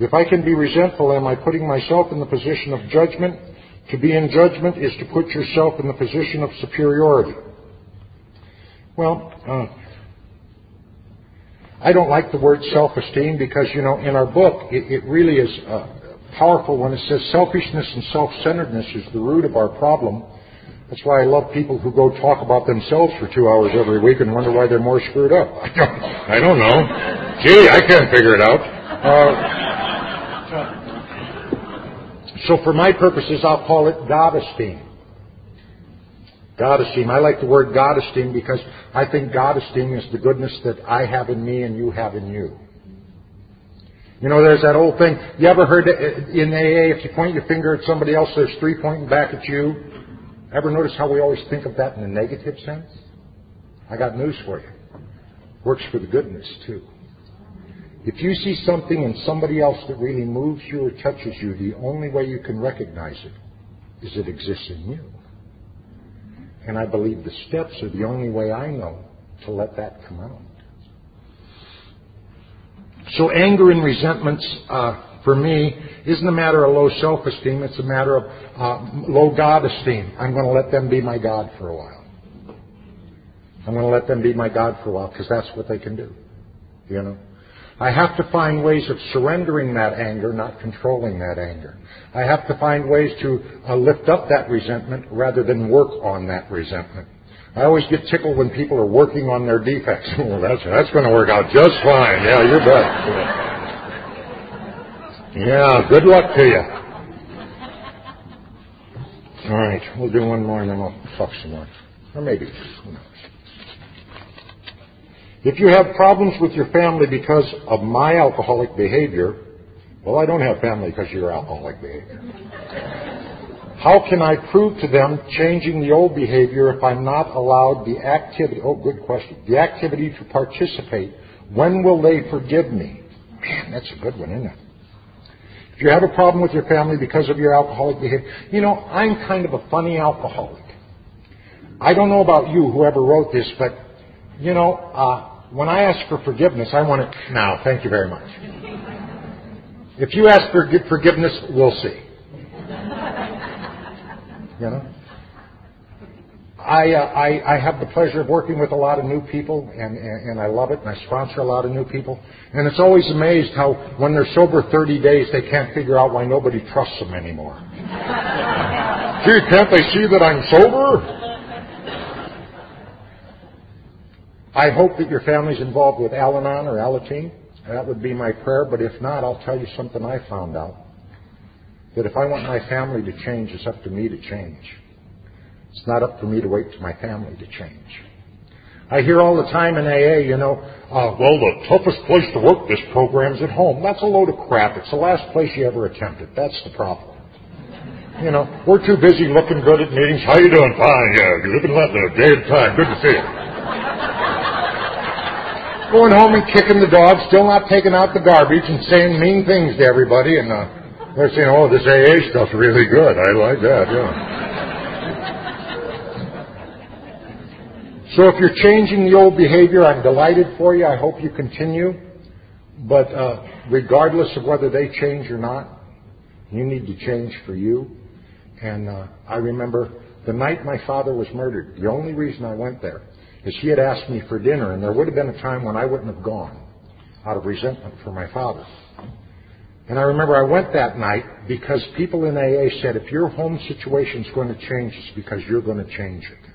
If I can be resentful, am I putting myself in the position of judgment? To be in judgment is to put yourself in the position of superiority. Well, uh, I don't like the word self-esteem because, you know, in our book, it, it really is uh, powerful when it says selfishness and self-centeredness is the root of our problem. That's why I love people who go talk about themselves for two hours every week and wonder why they're more screwed up. I don't, I don't know. Gee, I can't figure it out. Uh, so for my purposes, I'll call it God esteem. God esteem. I like the word God esteem because I think God esteem is the goodness that I have in me and you have in you. You know, there's that old thing. You ever heard uh, in AA, if you point your finger at somebody else, there's three pointing back at you? Ever notice how we always think of that in a negative sense? I got news for you. Works for the goodness, too. If you see something in somebody else that really moves you or touches you, the only way you can recognize it is it exists in you. And I believe the steps are the only way I know to let that come out. So anger and resentments, uh, for me, isn't a matter of low self-esteem. It's a matter of uh, low God esteem. I'm going to let them be my God for a while. I'm going to let them be my God for a while because that's what they can do. You know. I have to find ways of surrendering that anger, not controlling that anger. I have to find ways to uh, lift up that resentment rather than work on that resentment. I always get tickled when people are working on their defects. well, that's, that's going to work out just fine. Yeah, you're bet. Yeah, good luck to you. All right, we'll do one more and then we'll talk some more. Or maybe. Who knows? If you have problems with your family because of my alcoholic behavior, well, I don't have family because of your alcoholic behavior. How can I prove to them changing the old behavior if I'm not allowed the activity? Oh, good question. The activity to participate. When will they forgive me? Man, that's a good one, isn't it? If you have a problem with your family because of your alcoholic behavior, you know, I'm kind of a funny alcoholic. I don't know about you, whoever wrote this, but you know, uh, when I ask for forgiveness, I want it now. Thank you very much. If you ask for forgiveness, we'll see. You know? I, uh, I, I have the pleasure of working with a lot of new people, and, and, and I love it, and I sponsor a lot of new people. And it's always amazed how, when they're sober 30 days, they can't figure out why nobody trusts them anymore. Gee, can't they see that I'm sober? I hope that your family's involved with Al Anon or Alateen. That would be my prayer, but if not, I'll tell you something I found out. That if I want my family to change, it's up to me to change. It's not up for me to wait for my family to change. I hear all the time in AA, you know, uh, well, the toughest place to work this program's at home. That's a load of crap. It's the last place you ever attempted. That's the problem. You know, we're too busy looking good at meetings. How you doing? Fine, yeah. You're living a day at a time. Good to see you. Going home and kicking the dog, still not taking out the garbage and saying mean things to everybody. And uh, they're saying, oh, this AA stuff's really good. I like that, yeah. So if you're changing the old behavior, I'm delighted for you. I hope you continue. But uh, regardless of whether they change or not, you need to change for you. And uh, I remember the night my father was murdered, the only reason I went there is he had asked me for dinner, and there would have been a time when I wouldn't have gone out of resentment for my father. And I remember I went that night because people in AA said, if your home situation's going to change, it's because you're going to change it.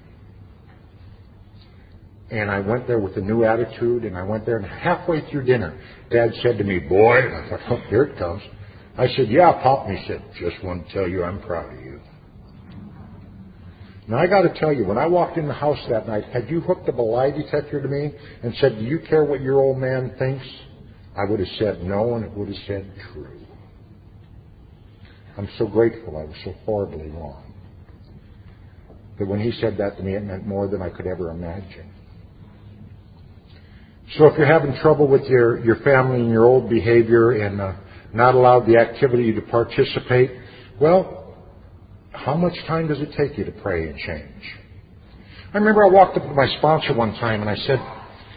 And I went there with a new attitude, and I went there, and halfway through dinner, Dad said to me, Boy, and I thought, oh, here it comes. I said, Yeah, Pop. And he said, Just want to tell you I'm proud of you. Now, I got to tell you, when I walked in the house that night, had you hooked up a lie detector to me and said, Do you care what your old man thinks? I would have said no, and it would have said true. I'm so grateful I was so horribly wrong. That when he said that to me, it meant more than I could ever imagine. So if you're having trouble with your, your family and your old behavior and uh, not allowed the activity to participate, well, how much time does it take you to pray and change? I remember I walked up to my sponsor one time and I said,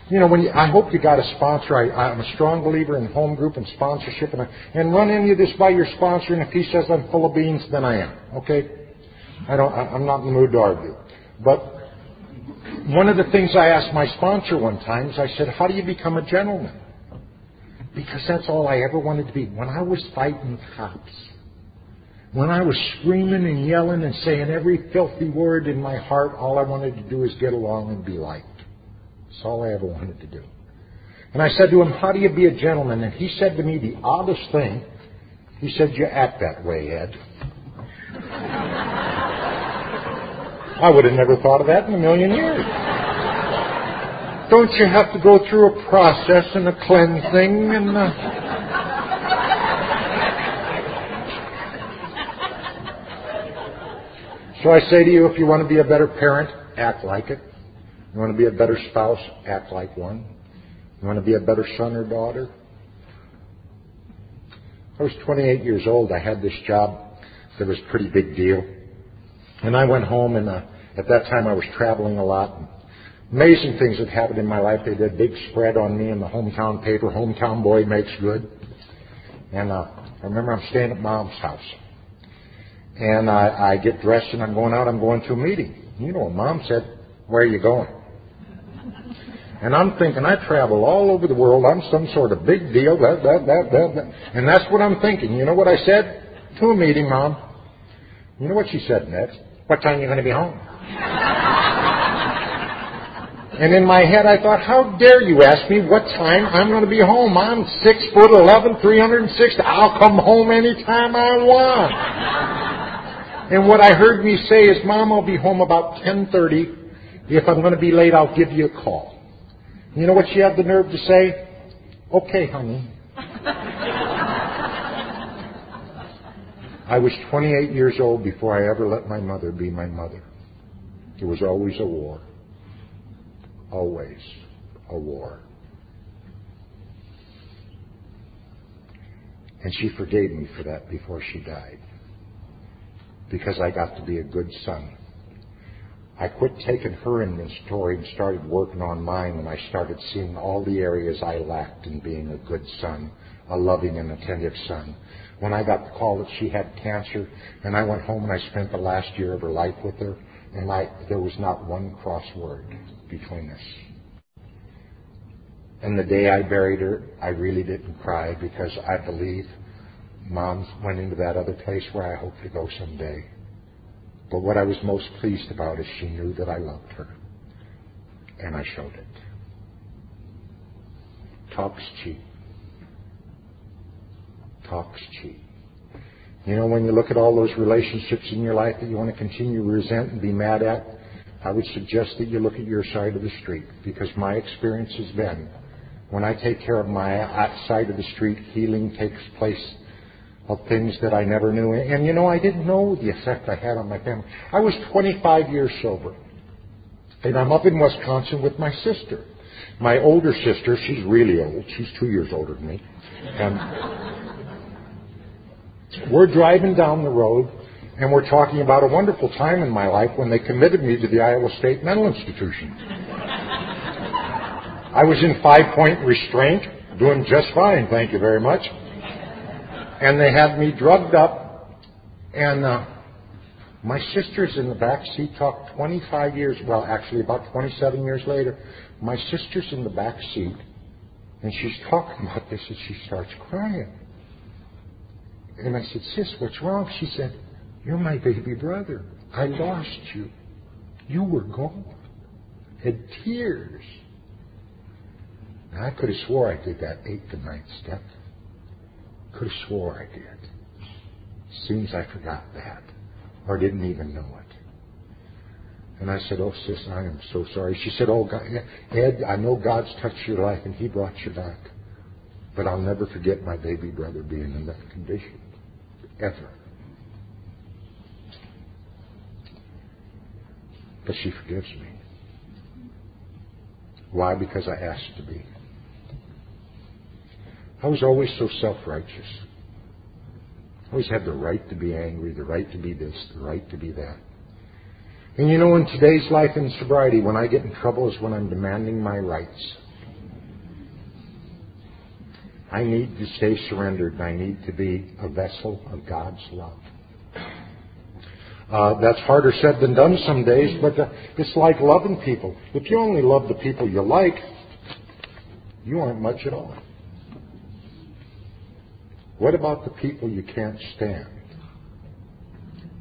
you know, when you, I hope you got a sponsor. I, I'm a strong believer in home group and sponsorship, and, I, and run any of this by your sponsor. And if he says I'm full of beans, then I am. Okay, I don't. I, I'm not in the mood to argue. But one of the things I asked my sponsor one time is I said, How do you become a gentleman? Because that's all I ever wanted to be. When I was fighting cops, when I was screaming and yelling and saying every filthy word in my heart, all I wanted to do is get along and be liked. That's all I ever wanted to do. And I said to him, How do you be a gentleman? And he said to me the oddest thing. He said, You act that way, Ed. I would have never thought of that in a million years. Don't you have to go through a process and a cleansing and uh... So I say to you, if you want to be a better parent, act like it. You want to be a better spouse, act like one. You want to be a better son or daughter? I was 28 years old. I had this job that was a pretty big deal. And I went home, and uh, at that time I was traveling a lot. And Amazing things had happened in my life. They did a big spread on me in the hometown paper. Hometown boy makes good. And uh, I remember I'm staying at mom's house. And I, I get dressed and I'm going out. I'm going to a meeting. You know, mom said, "Where are you going?" And I'm thinking, I travel all over the world. I'm some sort of big deal. That, that, that, that, that. And that's what I'm thinking. You know what I said? To a meeting, Mom. You know what she said next? What time are you going to be home? and in my head, I thought, how dare you ask me what time I'm going to be home? I'm six foot eleven, three hundred and sixty. I'll come home anytime I want. And what I heard me say is, Mom, I'll be home about ten thirty. If I'm going to be late, I'll give you a call. You know what she had the nerve to say? Okay, honey. I was 28 years old before I ever let my mother be my mother. There was always a war. Always a war. And she forgave me for that before she died. Because I got to be a good son. I quit taking her inventory and started working on mine, and I started seeing all the areas I lacked in being a good son, a loving and attentive son when I got the call that she had cancer, and I went home and I spent the last year of her life with her, and I, there was not one cross word between us. And the day I buried her, I really didn't cry because I believe Mom went into that other place where I hope to go someday. But what I was most pleased about is she knew that I loved her. And I showed it. talk's cheap. Talk's cheap. You know, when you look at all those relationships in your life that you want to continue to resent and be mad at, I would suggest that you look at your side of the street because my experience has been when I take care of my uh, side of the street, healing takes place of things that I never knew. And you know, I didn't know the effect I had on my family. I was 25 years sober. And I'm up in Wisconsin with my sister. My older sister, she's really old. She's two years older than me. And we're driving down the road and we're talking about a wonderful time in my life when they committed me to the Iowa State Mental Institution. I was in five point restraint, doing just fine, thank you very much. And they had me drugged up, and uh, my sister's in the back seat. Talk 25 years, well, actually about 27 years later. My sister's in the back seat, and she's talking about this, and she starts crying. And I said, Sis, what's wrong? She said, You're my baby brother. I lost you. You were gone. Had tears. Now, I could have swore I did that eighth and ninth step. Could have swore I did. Seems I forgot that, or didn't even know it. And I said, Oh, sis, I am so sorry. She said, Oh, God, Ed, I know God's touched your life and He brought you back. But I'll never forget my baby brother being in that condition. Ever. But she forgives me. Why? Because I asked to be. I was always so self-righteous. I always had the right to be angry, the right to be this, the right to be that. And you know, in today's life in sobriety, when I get in trouble is when I'm demanding my rights. I need to stay surrendered and I need to be a vessel of God's love. Uh, that's harder said than done some days, but uh, it's like loving people. If you only love the people you like, you aren't much at all. What about the people you can't stand?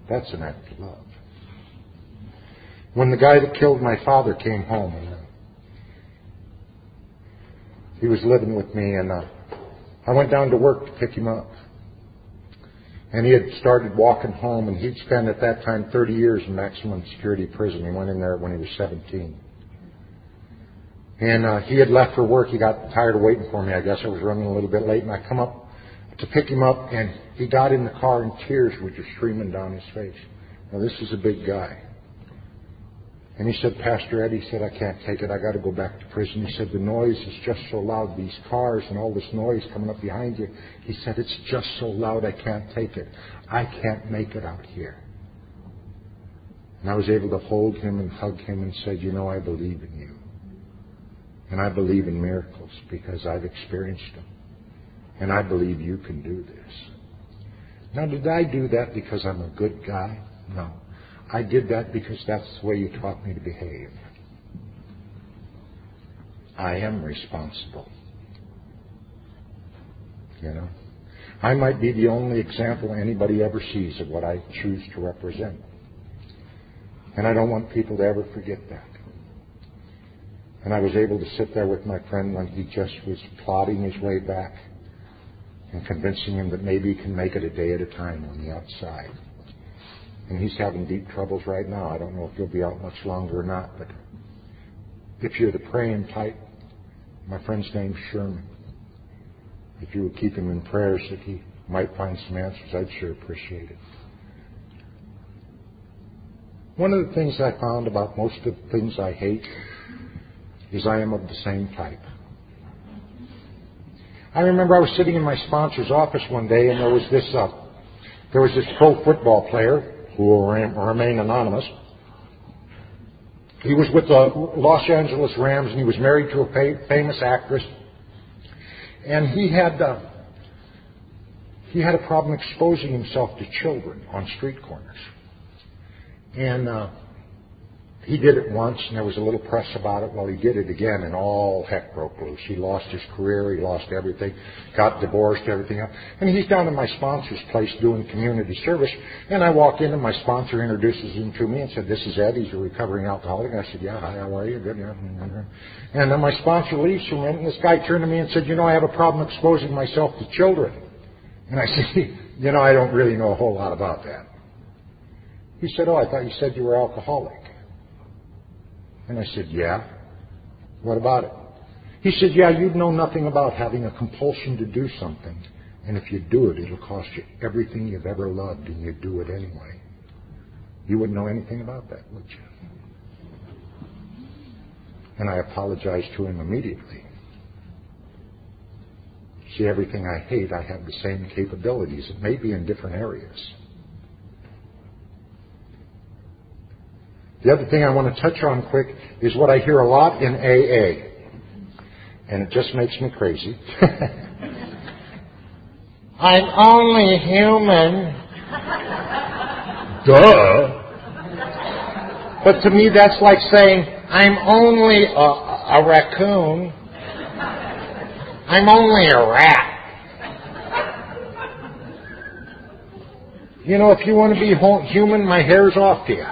That's an act of love. When the guy that killed my father came home, and he was living with me, and uh, I went down to work to pick him up. And he had started walking home, and he'd spent at that time 30 years in maximum security prison. He went in there when he was 17. And uh, he had left for work. He got tired of waiting for me. I guess I was running a little bit late, and I come up to pick him up, and he got in the car, and tears were just streaming down his face. Now, this is a big guy. And he said, Pastor Ed, he said, I can't take it. I got to go back to prison. He said, the noise is just so loud, these cars and all this noise coming up behind you. He said, it's just so loud, I can't take it. I can't make it out here. And I was able to hold him and hug him and said, you know, I believe in you. And I believe in miracles because I've experienced them. And I believe you can do this. Now, did I do that because I'm a good guy? No. I did that because that's the way you taught me to behave. I am responsible. You know? I might be the only example anybody ever sees of what I choose to represent. And I don't want people to ever forget that. And I was able to sit there with my friend when he just was plodding his way back and convincing him that maybe he can make it a day at a time on the outside. And he's having deep troubles right now. I don't know if he'll be out much longer or not, but if you're the praying type, my friend's name's Sherman. If you would keep him in prayers that he might find some answers, I'd sure appreciate it. One of the things I found about most of the things I hate is I am of the same type. I remember I was sitting in my sponsor's office one day, and there was this uh, there was this pro football player who will remain anonymous. He was with the Los Angeles Rams, and he was married to a famous actress. And he had uh, he had a problem exposing himself to children on street corners. And uh, he did it once, and there was a little press about it. Well, he did it again, and all heck broke loose. He lost his career, he lost everything, got divorced, everything else. And he's down in my sponsor's place doing community service. And I walk in, and my sponsor introduces him to me and said, "This is Ed. He's a recovering alcoholic." I said, "Yeah, hi, how are you? Good, yeah." And then my sponsor leaves from it, and this guy turned to me and said, "You know, I have a problem exposing myself to children." And I said, "You know, I don't really know a whole lot about that." He said, "Oh, I thought you said you were alcoholic." And I said, Yeah. What about it? He said, Yeah, you'd know nothing about having a compulsion to do something. And if you do it, it'll cost you everything you've ever loved, and you do it anyway. You wouldn't know anything about that, would you? And I apologized to him immediately. See, everything I hate, I have the same capabilities. It may be in different areas. The other thing I want to touch on quick is what I hear a lot in AA. And it just makes me crazy. I'm only human. Duh. But to me, that's like saying, I'm only a, a raccoon. I'm only a rat. You know, if you want to be human, my hair's off to you.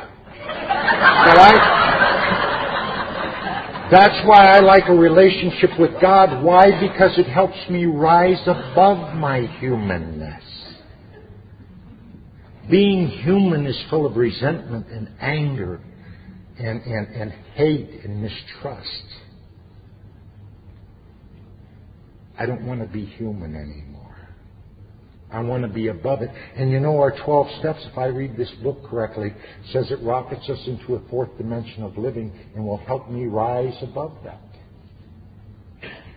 That's why I like a relationship with God. Why? Because it helps me rise above my humanness. Being human is full of resentment and anger and, and, and hate and mistrust. I don't want to be human anymore. I want to be above it. And you know, our 12 steps, if I read this book correctly, says it rockets us into a fourth dimension of living and will help me rise above that.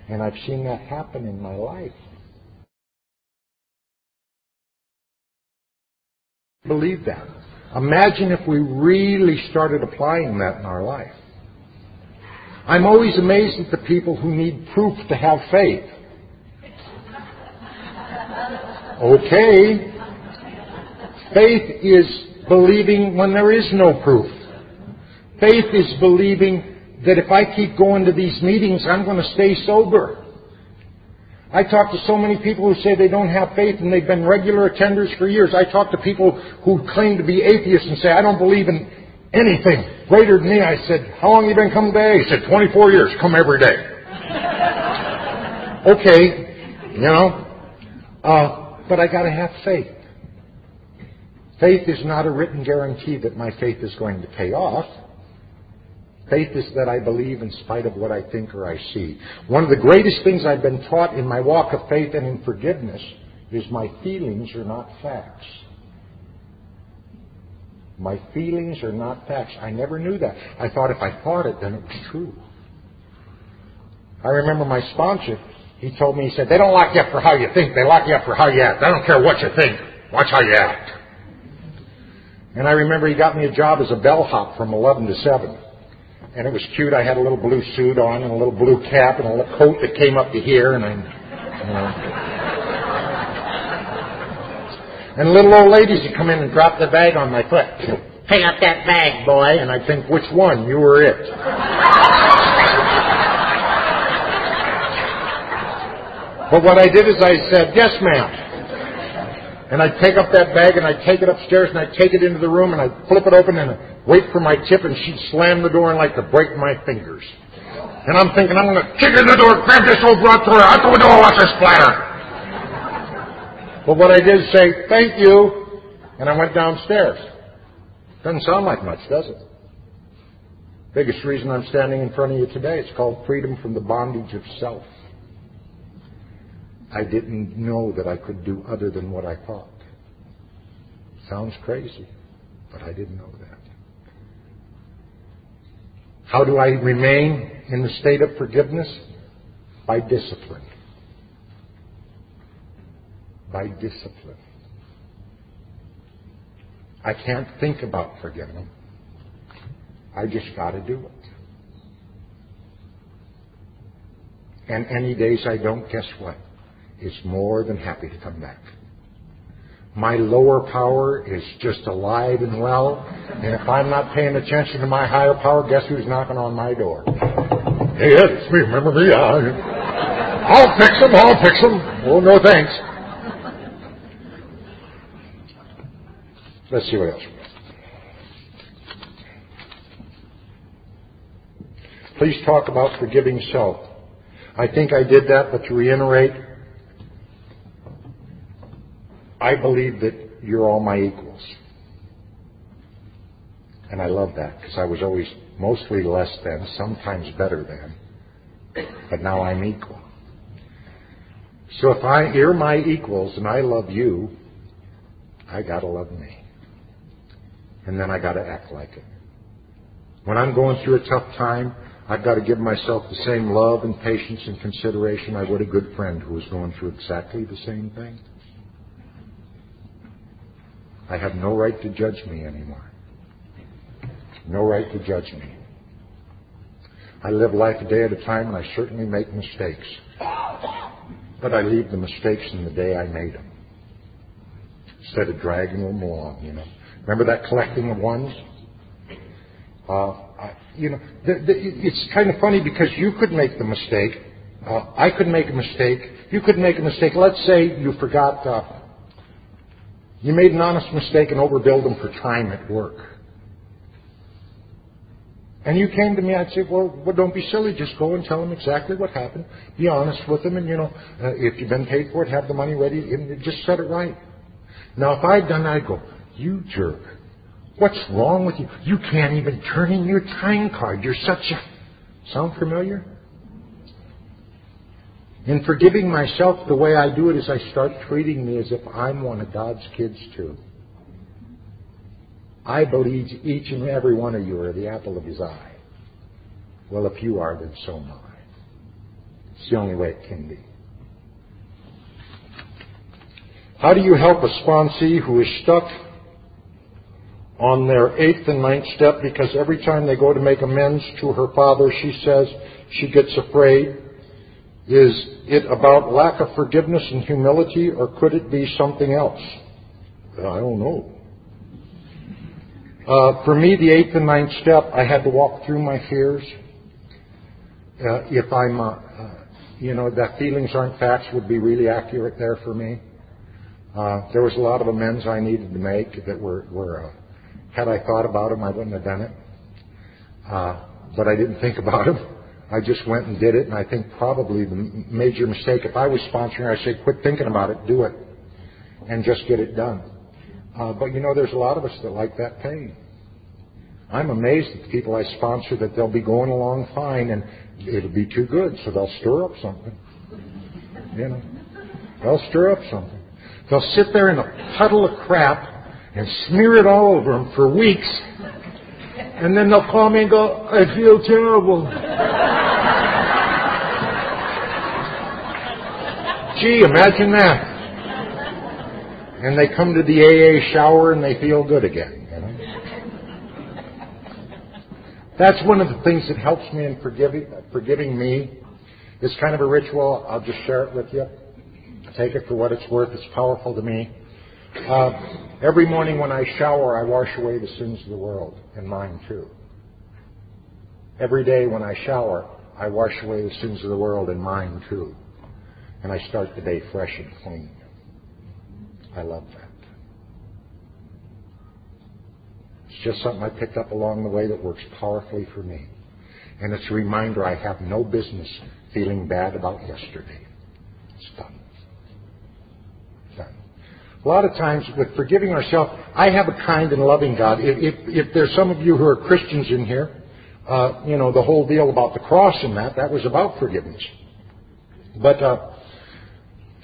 And I've seen that happen in my life. Believe that. Imagine if we really started applying that in our life. I'm always amazed at the people who need proof to have faith. Okay. Faith is believing when there is no proof. Faith is believing that if I keep going to these meetings, I'm going to stay sober. I talk to so many people who say they don't have faith and they've been regular attenders for years. I talk to people who claim to be atheists and say, I don't believe in anything greater than me. I said, How long have you been coming to AA? He said, 24 years. Come every day. okay, you know. Uh, but I got to have faith. Faith is not a written guarantee that my faith is going to pay off. Faith is that I believe in spite of what I think or I see. One of the greatest things I've been taught in my walk of faith and in forgiveness is my feelings are not facts. My feelings are not facts. I never knew that. I thought if I thought it, then it was true. I remember my sponsor he told me, he said, they don't lock you up for how you think, they lock you up for how you act. I don't care what you think, watch how you act. And I remember he got me a job as a bellhop from 11 to 7. And it was cute. I had a little blue suit on and a little blue cap and a little coat that came up to here and I, you know. And little old ladies would come in and drop the bag on my foot. Pick up that bag, boy. And I'd think, which one? You were it. But what I did is I said, yes, ma'am. And I'd take up that bag and I'd take it upstairs and I'd take it into the room and I'd flip it open and wait for my tip and she'd slam the door and like to break my fingers. And I'm thinking, I'm going to kick in the door, grab this old broad throw out the window, watch her splatter. But what I did is say, thank you, and I went downstairs. Doesn't sound like much, does it? Biggest reason I'm standing in front of you today, it's called freedom from the bondage of self. I didn't know that I could do other than what I thought. Sounds crazy, but I didn't know that. How do I remain in the state of forgiveness? By discipline. By discipline. I can't think about forgiving. I just got to do it. And any days I don't, guess what? Is more than happy to come back. my lower power is just alive and well. And if I'm not paying attention to my higher power, guess who's knocking on my door? Hey, it's me. Remember me? I'll fix them. I'll fix them. Oh, no thanks. Let's see what else Please talk about forgiving self. I think I did that, but to reiterate, I believe that you're all my equals. And I love that because I was always mostly less than, sometimes better than, but now I'm equal. So if I, you're my equals and I love you, I gotta love me. And then I gotta act like it. When I'm going through a tough time, I've got to give myself the same love and patience and consideration I would a good friend who was going through exactly the same thing. I have no right to judge me anymore. No right to judge me. I live life a day at a time and I certainly make mistakes. But I leave the mistakes in the day I made them. Instead of dragging them along, you know. Remember that collecting of ones? Uh, I, you know, it's kind of funny because you could make the mistake. Uh, I could make a mistake. You could make a mistake. Let's say you forgot uh, you made an honest mistake and overbilled them for time at work. And you came to me, I'd say, well, well, don't be silly. Just go and tell them exactly what happened. Be honest with them, and you know, uh, if you've been paid for it, have the money ready, and just set it right. Now, if I'd done that, I'd go, you jerk. What's wrong with you? You can't even turn in your time card. You're such a. Sound familiar? In forgiving myself, the way I do it is I start treating me as if I'm one of God's kids too. I believe each and every one of you are the apple of his eye. Well, if you are, then so am I. It's the only way it can be. How do you help a sponsee who is stuck on their eighth and ninth step because every time they go to make amends to her father, she says she gets afraid is it about lack of forgiveness and humility, or could it be something else? I don't know. Uh, for me, the eighth and ninth step, I had to walk through my fears. Uh, if I'm, uh, uh you know, that feelings aren't facts would be really accurate there for me. Uh, there was a lot of amends I needed to make that were, were uh, had I thought about them, I wouldn't have done it. but I didn't think about them. I just went and did it, and I think probably the major mistake, if I was sponsoring, I'd say, quit thinking about it, do it, and just get it done. Uh, but you know, there's a lot of us that like that pain. I'm amazed at the people I sponsor that they'll be going along fine, and it'll be too good, so they'll stir up something. You know, they'll stir up something. They'll sit there in a puddle of crap and smear it all over them for weeks, and then they'll call me and go, "I feel terrible." Gee, imagine that. And they come to the AA shower and they feel good again. You know? That's one of the things that helps me in forgiving, forgiving me. It's kind of a ritual. I'll just share it with you. Take it for what it's worth. It's powerful to me. Uh, every morning when I shower, I wash away the sins of the world, and mine too. Every day when I shower, I wash away the sins of the world, and mine too and I start the day fresh and clean. I love that. It's just something I picked up along the way that works powerfully for me. And it's a reminder I have no business feeling bad about yesterday. It's done. Done. A lot of times with forgiving ourselves, I have a kind and loving God. If, if, if there's some of you who are Christians in here, uh, you know, the whole deal about the cross and that, that was about forgiveness. But uh,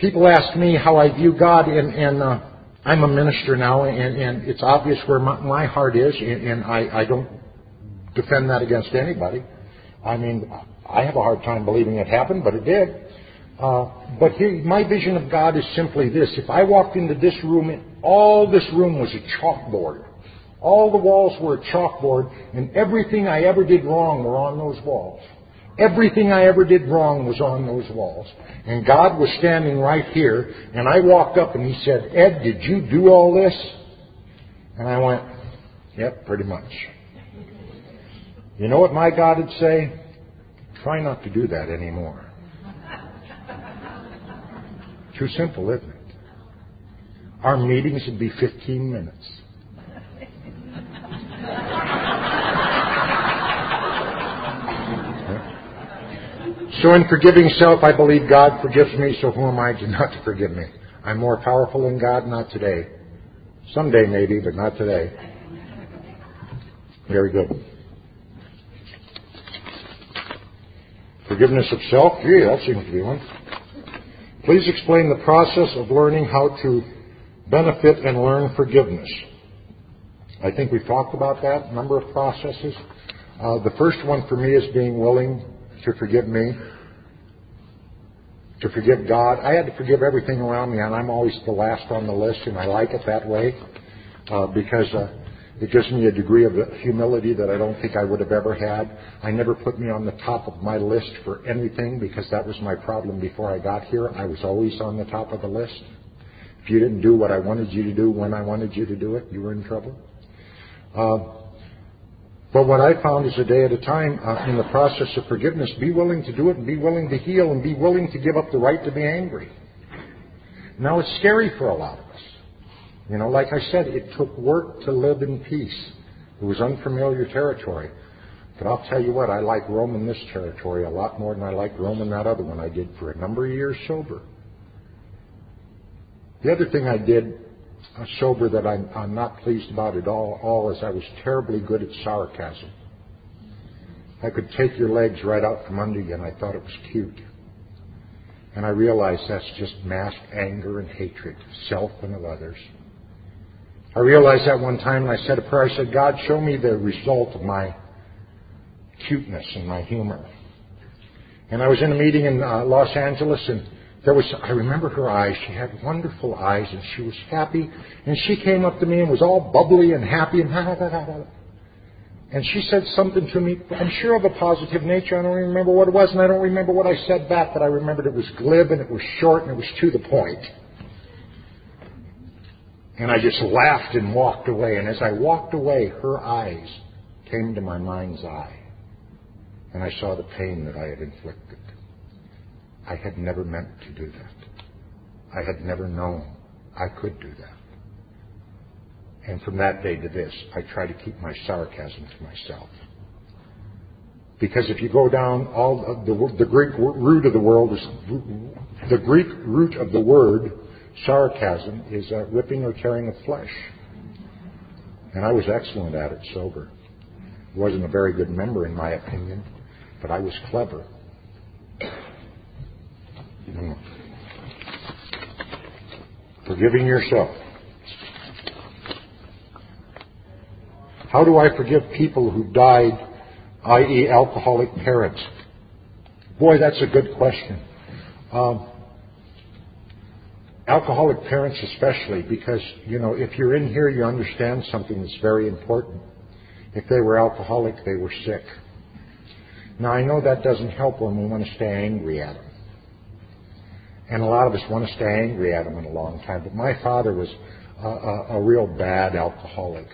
people ask me how I view God, and, and uh, I'm a minister now, and, and it's obvious where my, my heart is, and, and I, I don't defend that against anybody. I mean, I have a hard time believing it happened, but it did. Uh, but here, my vision of God is simply this. If I walked into this room, all this room was a chalkboard. All the walls were a chalkboard, and everything I ever did wrong were on those walls. Everything I ever did wrong was on those walls. And God was standing right here, and I walked up and he said, Ed, did you do all this? And I went, Yep, pretty much. You know what my God would say? Try not to do that anymore. Too simple, isn't it? Our meetings would be 15 minutes. So in forgiving self, I believe God forgives me, so who am I to not to forgive me? I'm more powerful than God, not today. Someday maybe, but not today. Very good. Forgiveness of self? Gee, that seems to be one. Please explain the process of learning how to benefit and learn forgiveness. I think we've talked about that, a number of processes. Uh, the first one for me is being willing to forgive me, to forgive God. I had to forgive everything around me, and I'm always the last on the list, and I like it that way uh, because uh, it gives me a degree of humility that I don't think I would have ever had. I never put me on the top of my list for anything because that was my problem before I got here. I was always on the top of the list. If you didn't do what I wanted you to do when I wanted you to do it, you were in trouble. Uh, but what I found is a day at a time uh, in the process of forgiveness, be willing to do it and be willing to heal and be willing to give up the right to be angry. Now it's scary for a lot of us. You know, like I said, it took work to live in peace. It was unfamiliar territory. But I'll tell you what, I like roaming this territory a lot more than I like roaming that other one I did for a number of years sober. The other thing I did sober that I'm, I'm not pleased about at all, all is I was terribly good at sarcasm. I could take your legs right out from under you, and I thought it was cute. And I realized that's just masked anger and hatred, self and of others. I realized that one time, and I said a prayer. I said, God, show me the result of my cuteness and my humor. And I was in a meeting in uh, Los Angeles, and there was, I remember her eyes. She had wonderful eyes, and she was happy. And she came up to me and was all bubbly and happy and ha ha ha ha. And she said something to me, I'm sure of a positive nature. I don't even remember what it was, and I don't remember what I said back, but I remembered it was glib and it was short and it was to the point. And I just laughed and walked away. And as I walked away, her eyes came to my mind's eye. And I saw the pain that I had inflicted. I had never meant to do that. I had never known I could do that. And from that day to this, I try to keep my sarcasm to myself. Because if you go down all the, the Greek root of the world is the Greek root of the word sarcasm is uh, ripping or tearing of flesh. And I was excellent at it sober. Wasn't a very good member in my opinion, but I was clever. Forgiving yourself. How do I forgive people who died, i.e., alcoholic parents? Boy, that's a good question. Um, alcoholic parents, especially, because, you know, if you're in here, you understand something that's very important. If they were alcoholic, they were sick. Now, I know that doesn't help when we want to stay angry at them. And a lot of us want to stay angry at him in a long time. But my father was a, a, a real bad alcoholic.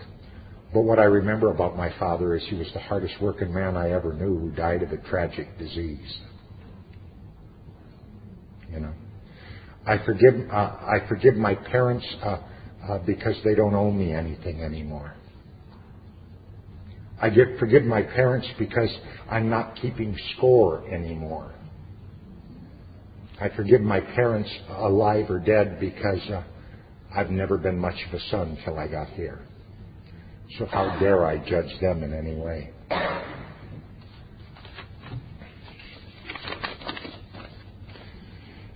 But what I remember about my father is he was the hardest working man I ever knew who died of a tragic disease. You know, I forgive uh, I forgive my parents uh, uh, because they don't owe me anything anymore. I get, forgive my parents because I'm not keeping score anymore. I forgive my parents alive or dead because uh, I've never been much of a son till I got here. So how dare I judge them in any way?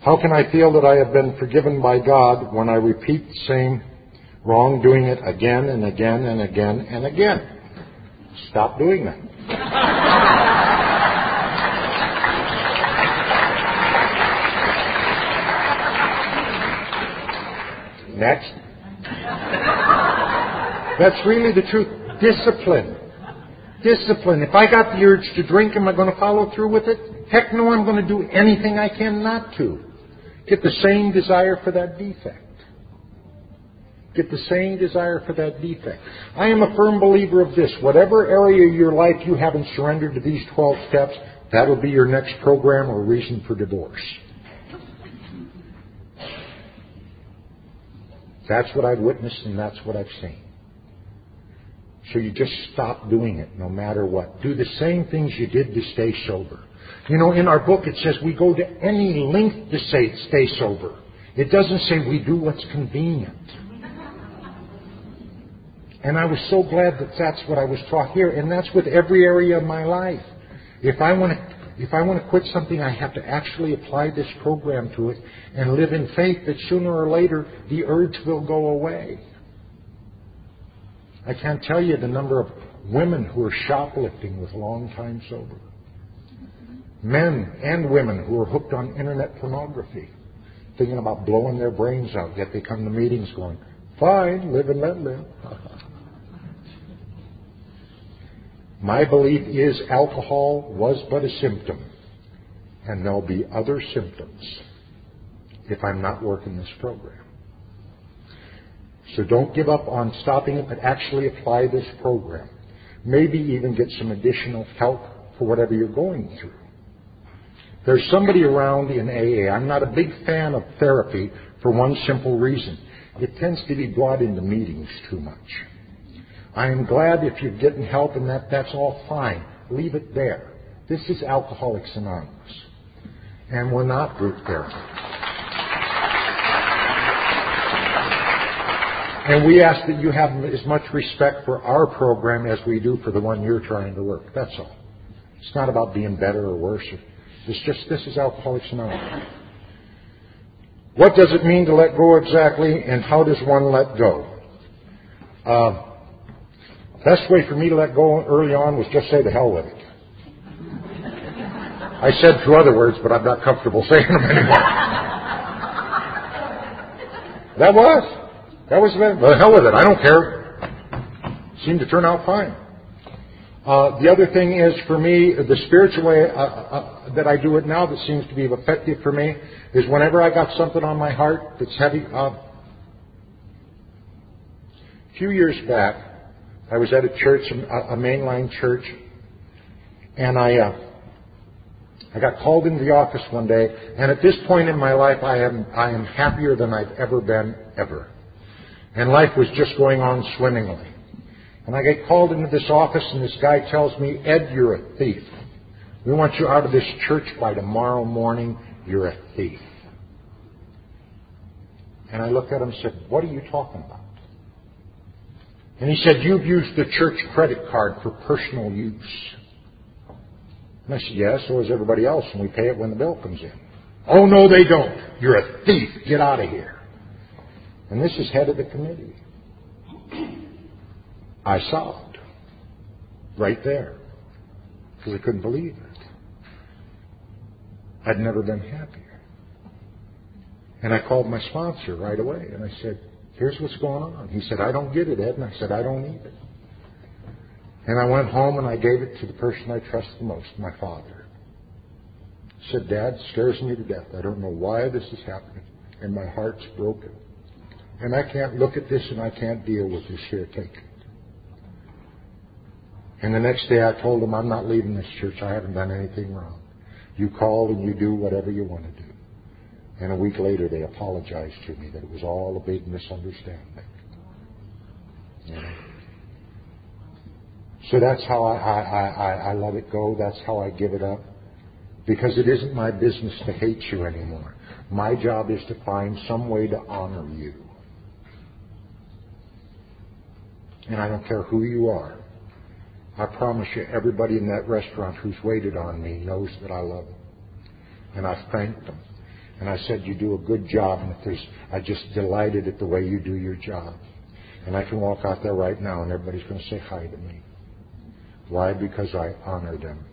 How can I feel that I have been forgiven by God when I repeat the same wrong, doing it again and again and again and again? Stop doing that. Next. That's really the truth. Discipline. Discipline. If I got the urge to drink, am I going to follow through with it? Heck no, I'm going to do anything I can not to. Get the same desire for that defect. Get the same desire for that defect. I am a firm believer of this. Whatever area of your life you haven't surrendered to these 12 steps, that'll be your next program or reason for divorce. That's what I've witnessed and that's what I've seen. So you just stop doing it no matter what. Do the same things you did to stay sober. You know, in our book it says we go to any length to say stay sober. It doesn't say we do what's convenient. And I was so glad that that's what I was taught here, and that's with every area of my life. If I want to if I want to quit something, I have to actually apply this program to it and live in faith that sooner or later the urge will go away. I can't tell you the number of women who are shoplifting with long time sober. Men and women who are hooked on internet pornography, thinking about blowing their brains out, yet they come to meetings going, fine, live and let live. My belief is alcohol was but a symptom, and there'll be other symptoms if I'm not working this program. So don't give up on stopping it, but actually apply this program. Maybe even get some additional help for whatever you're going through. There's somebody around in AA. I'm not a big fan of therapy for one simple reason. It tends to be brought into meetings too much. I am glad if you're getting help and that, that's all fine. Leave it there. This is Alcoholics Anonymous. And we're not group therapy. And we ask that you have as much respect for our program as we do for the one you're trying to work. That's all. It's not about being better or worse. It's just this is Alcoholics Anonymous. What does it mean to let go exactly, and how does one let go? Uh, Best way for me to let go early on was just say the hell with it. I said two other words, but I'm not comfortable saying them anymore. that was. That was the, the hell with it. I don't care. Seemed to turn out fine. Uh, the other thing is for me, the spiritual way uh, uh, that I do it now that seems to be effective for me is whenever I got something on my heart that's heavy. Uh, a few years back, I was at a church, a mainline church, and I, uh, I got called into the office one day, and at this point in my life, I am, I am happier than I've ever been, ever. And life was just going on swimmingly. And I get called into this office, and this guy tells me, Ed, you're a thief. We want you out of this church by tomorrow morning. You're a thief. And I looked at him and said, What are you talking about? And he said, You've used the church credit card for personal use. And I said, Yes, so has everybody else, and we pay it when the bill comes in. Oh, no, they don't. You're a thief. Get out of here. And this is head of the committee. I sobbed right there because I couldn't believe it. I'd never been happier. And I called my sponsor right away and I said, Here's what's going on. He said, I don't get it, Ed. And I said, I don't either. And I went home and I gave it to the person I trust the most, my father. I said, Dad, scares me to death. I don't know why this is happening. And my heart's broken. And I can't look at this and I can't deal with this here. Take it. And the next day I told him, I'm not leaving this church. I haven't done anything wrong. You call and you do whatever you want to do. And a week later, they apologized to me that it was all a big misunderstanding. You know? So that's how I, I, I, I let it go. That's how I give it up. Because it isn't my business to hate you anymore. My job is to find some way to honor you. And I don't care who you are. I promise you, everybody in that restaurant who's waited on me knows that I love them. And I've thanked them. And I said, You do a good job. And there's, I just delighted at the way you do your job. And I can walk out there right now and everybody's going to say hi to me. Why? Because I honor them.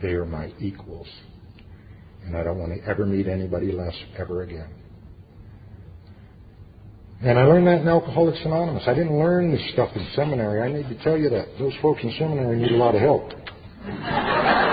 They are my equals. And I don't want to ever meet anybody less ever again. And I learned that in Alcoholics Anonymous. I didn't learn this stuff in seminary. I need to tell you that. Those folks in seminary need a lot of help.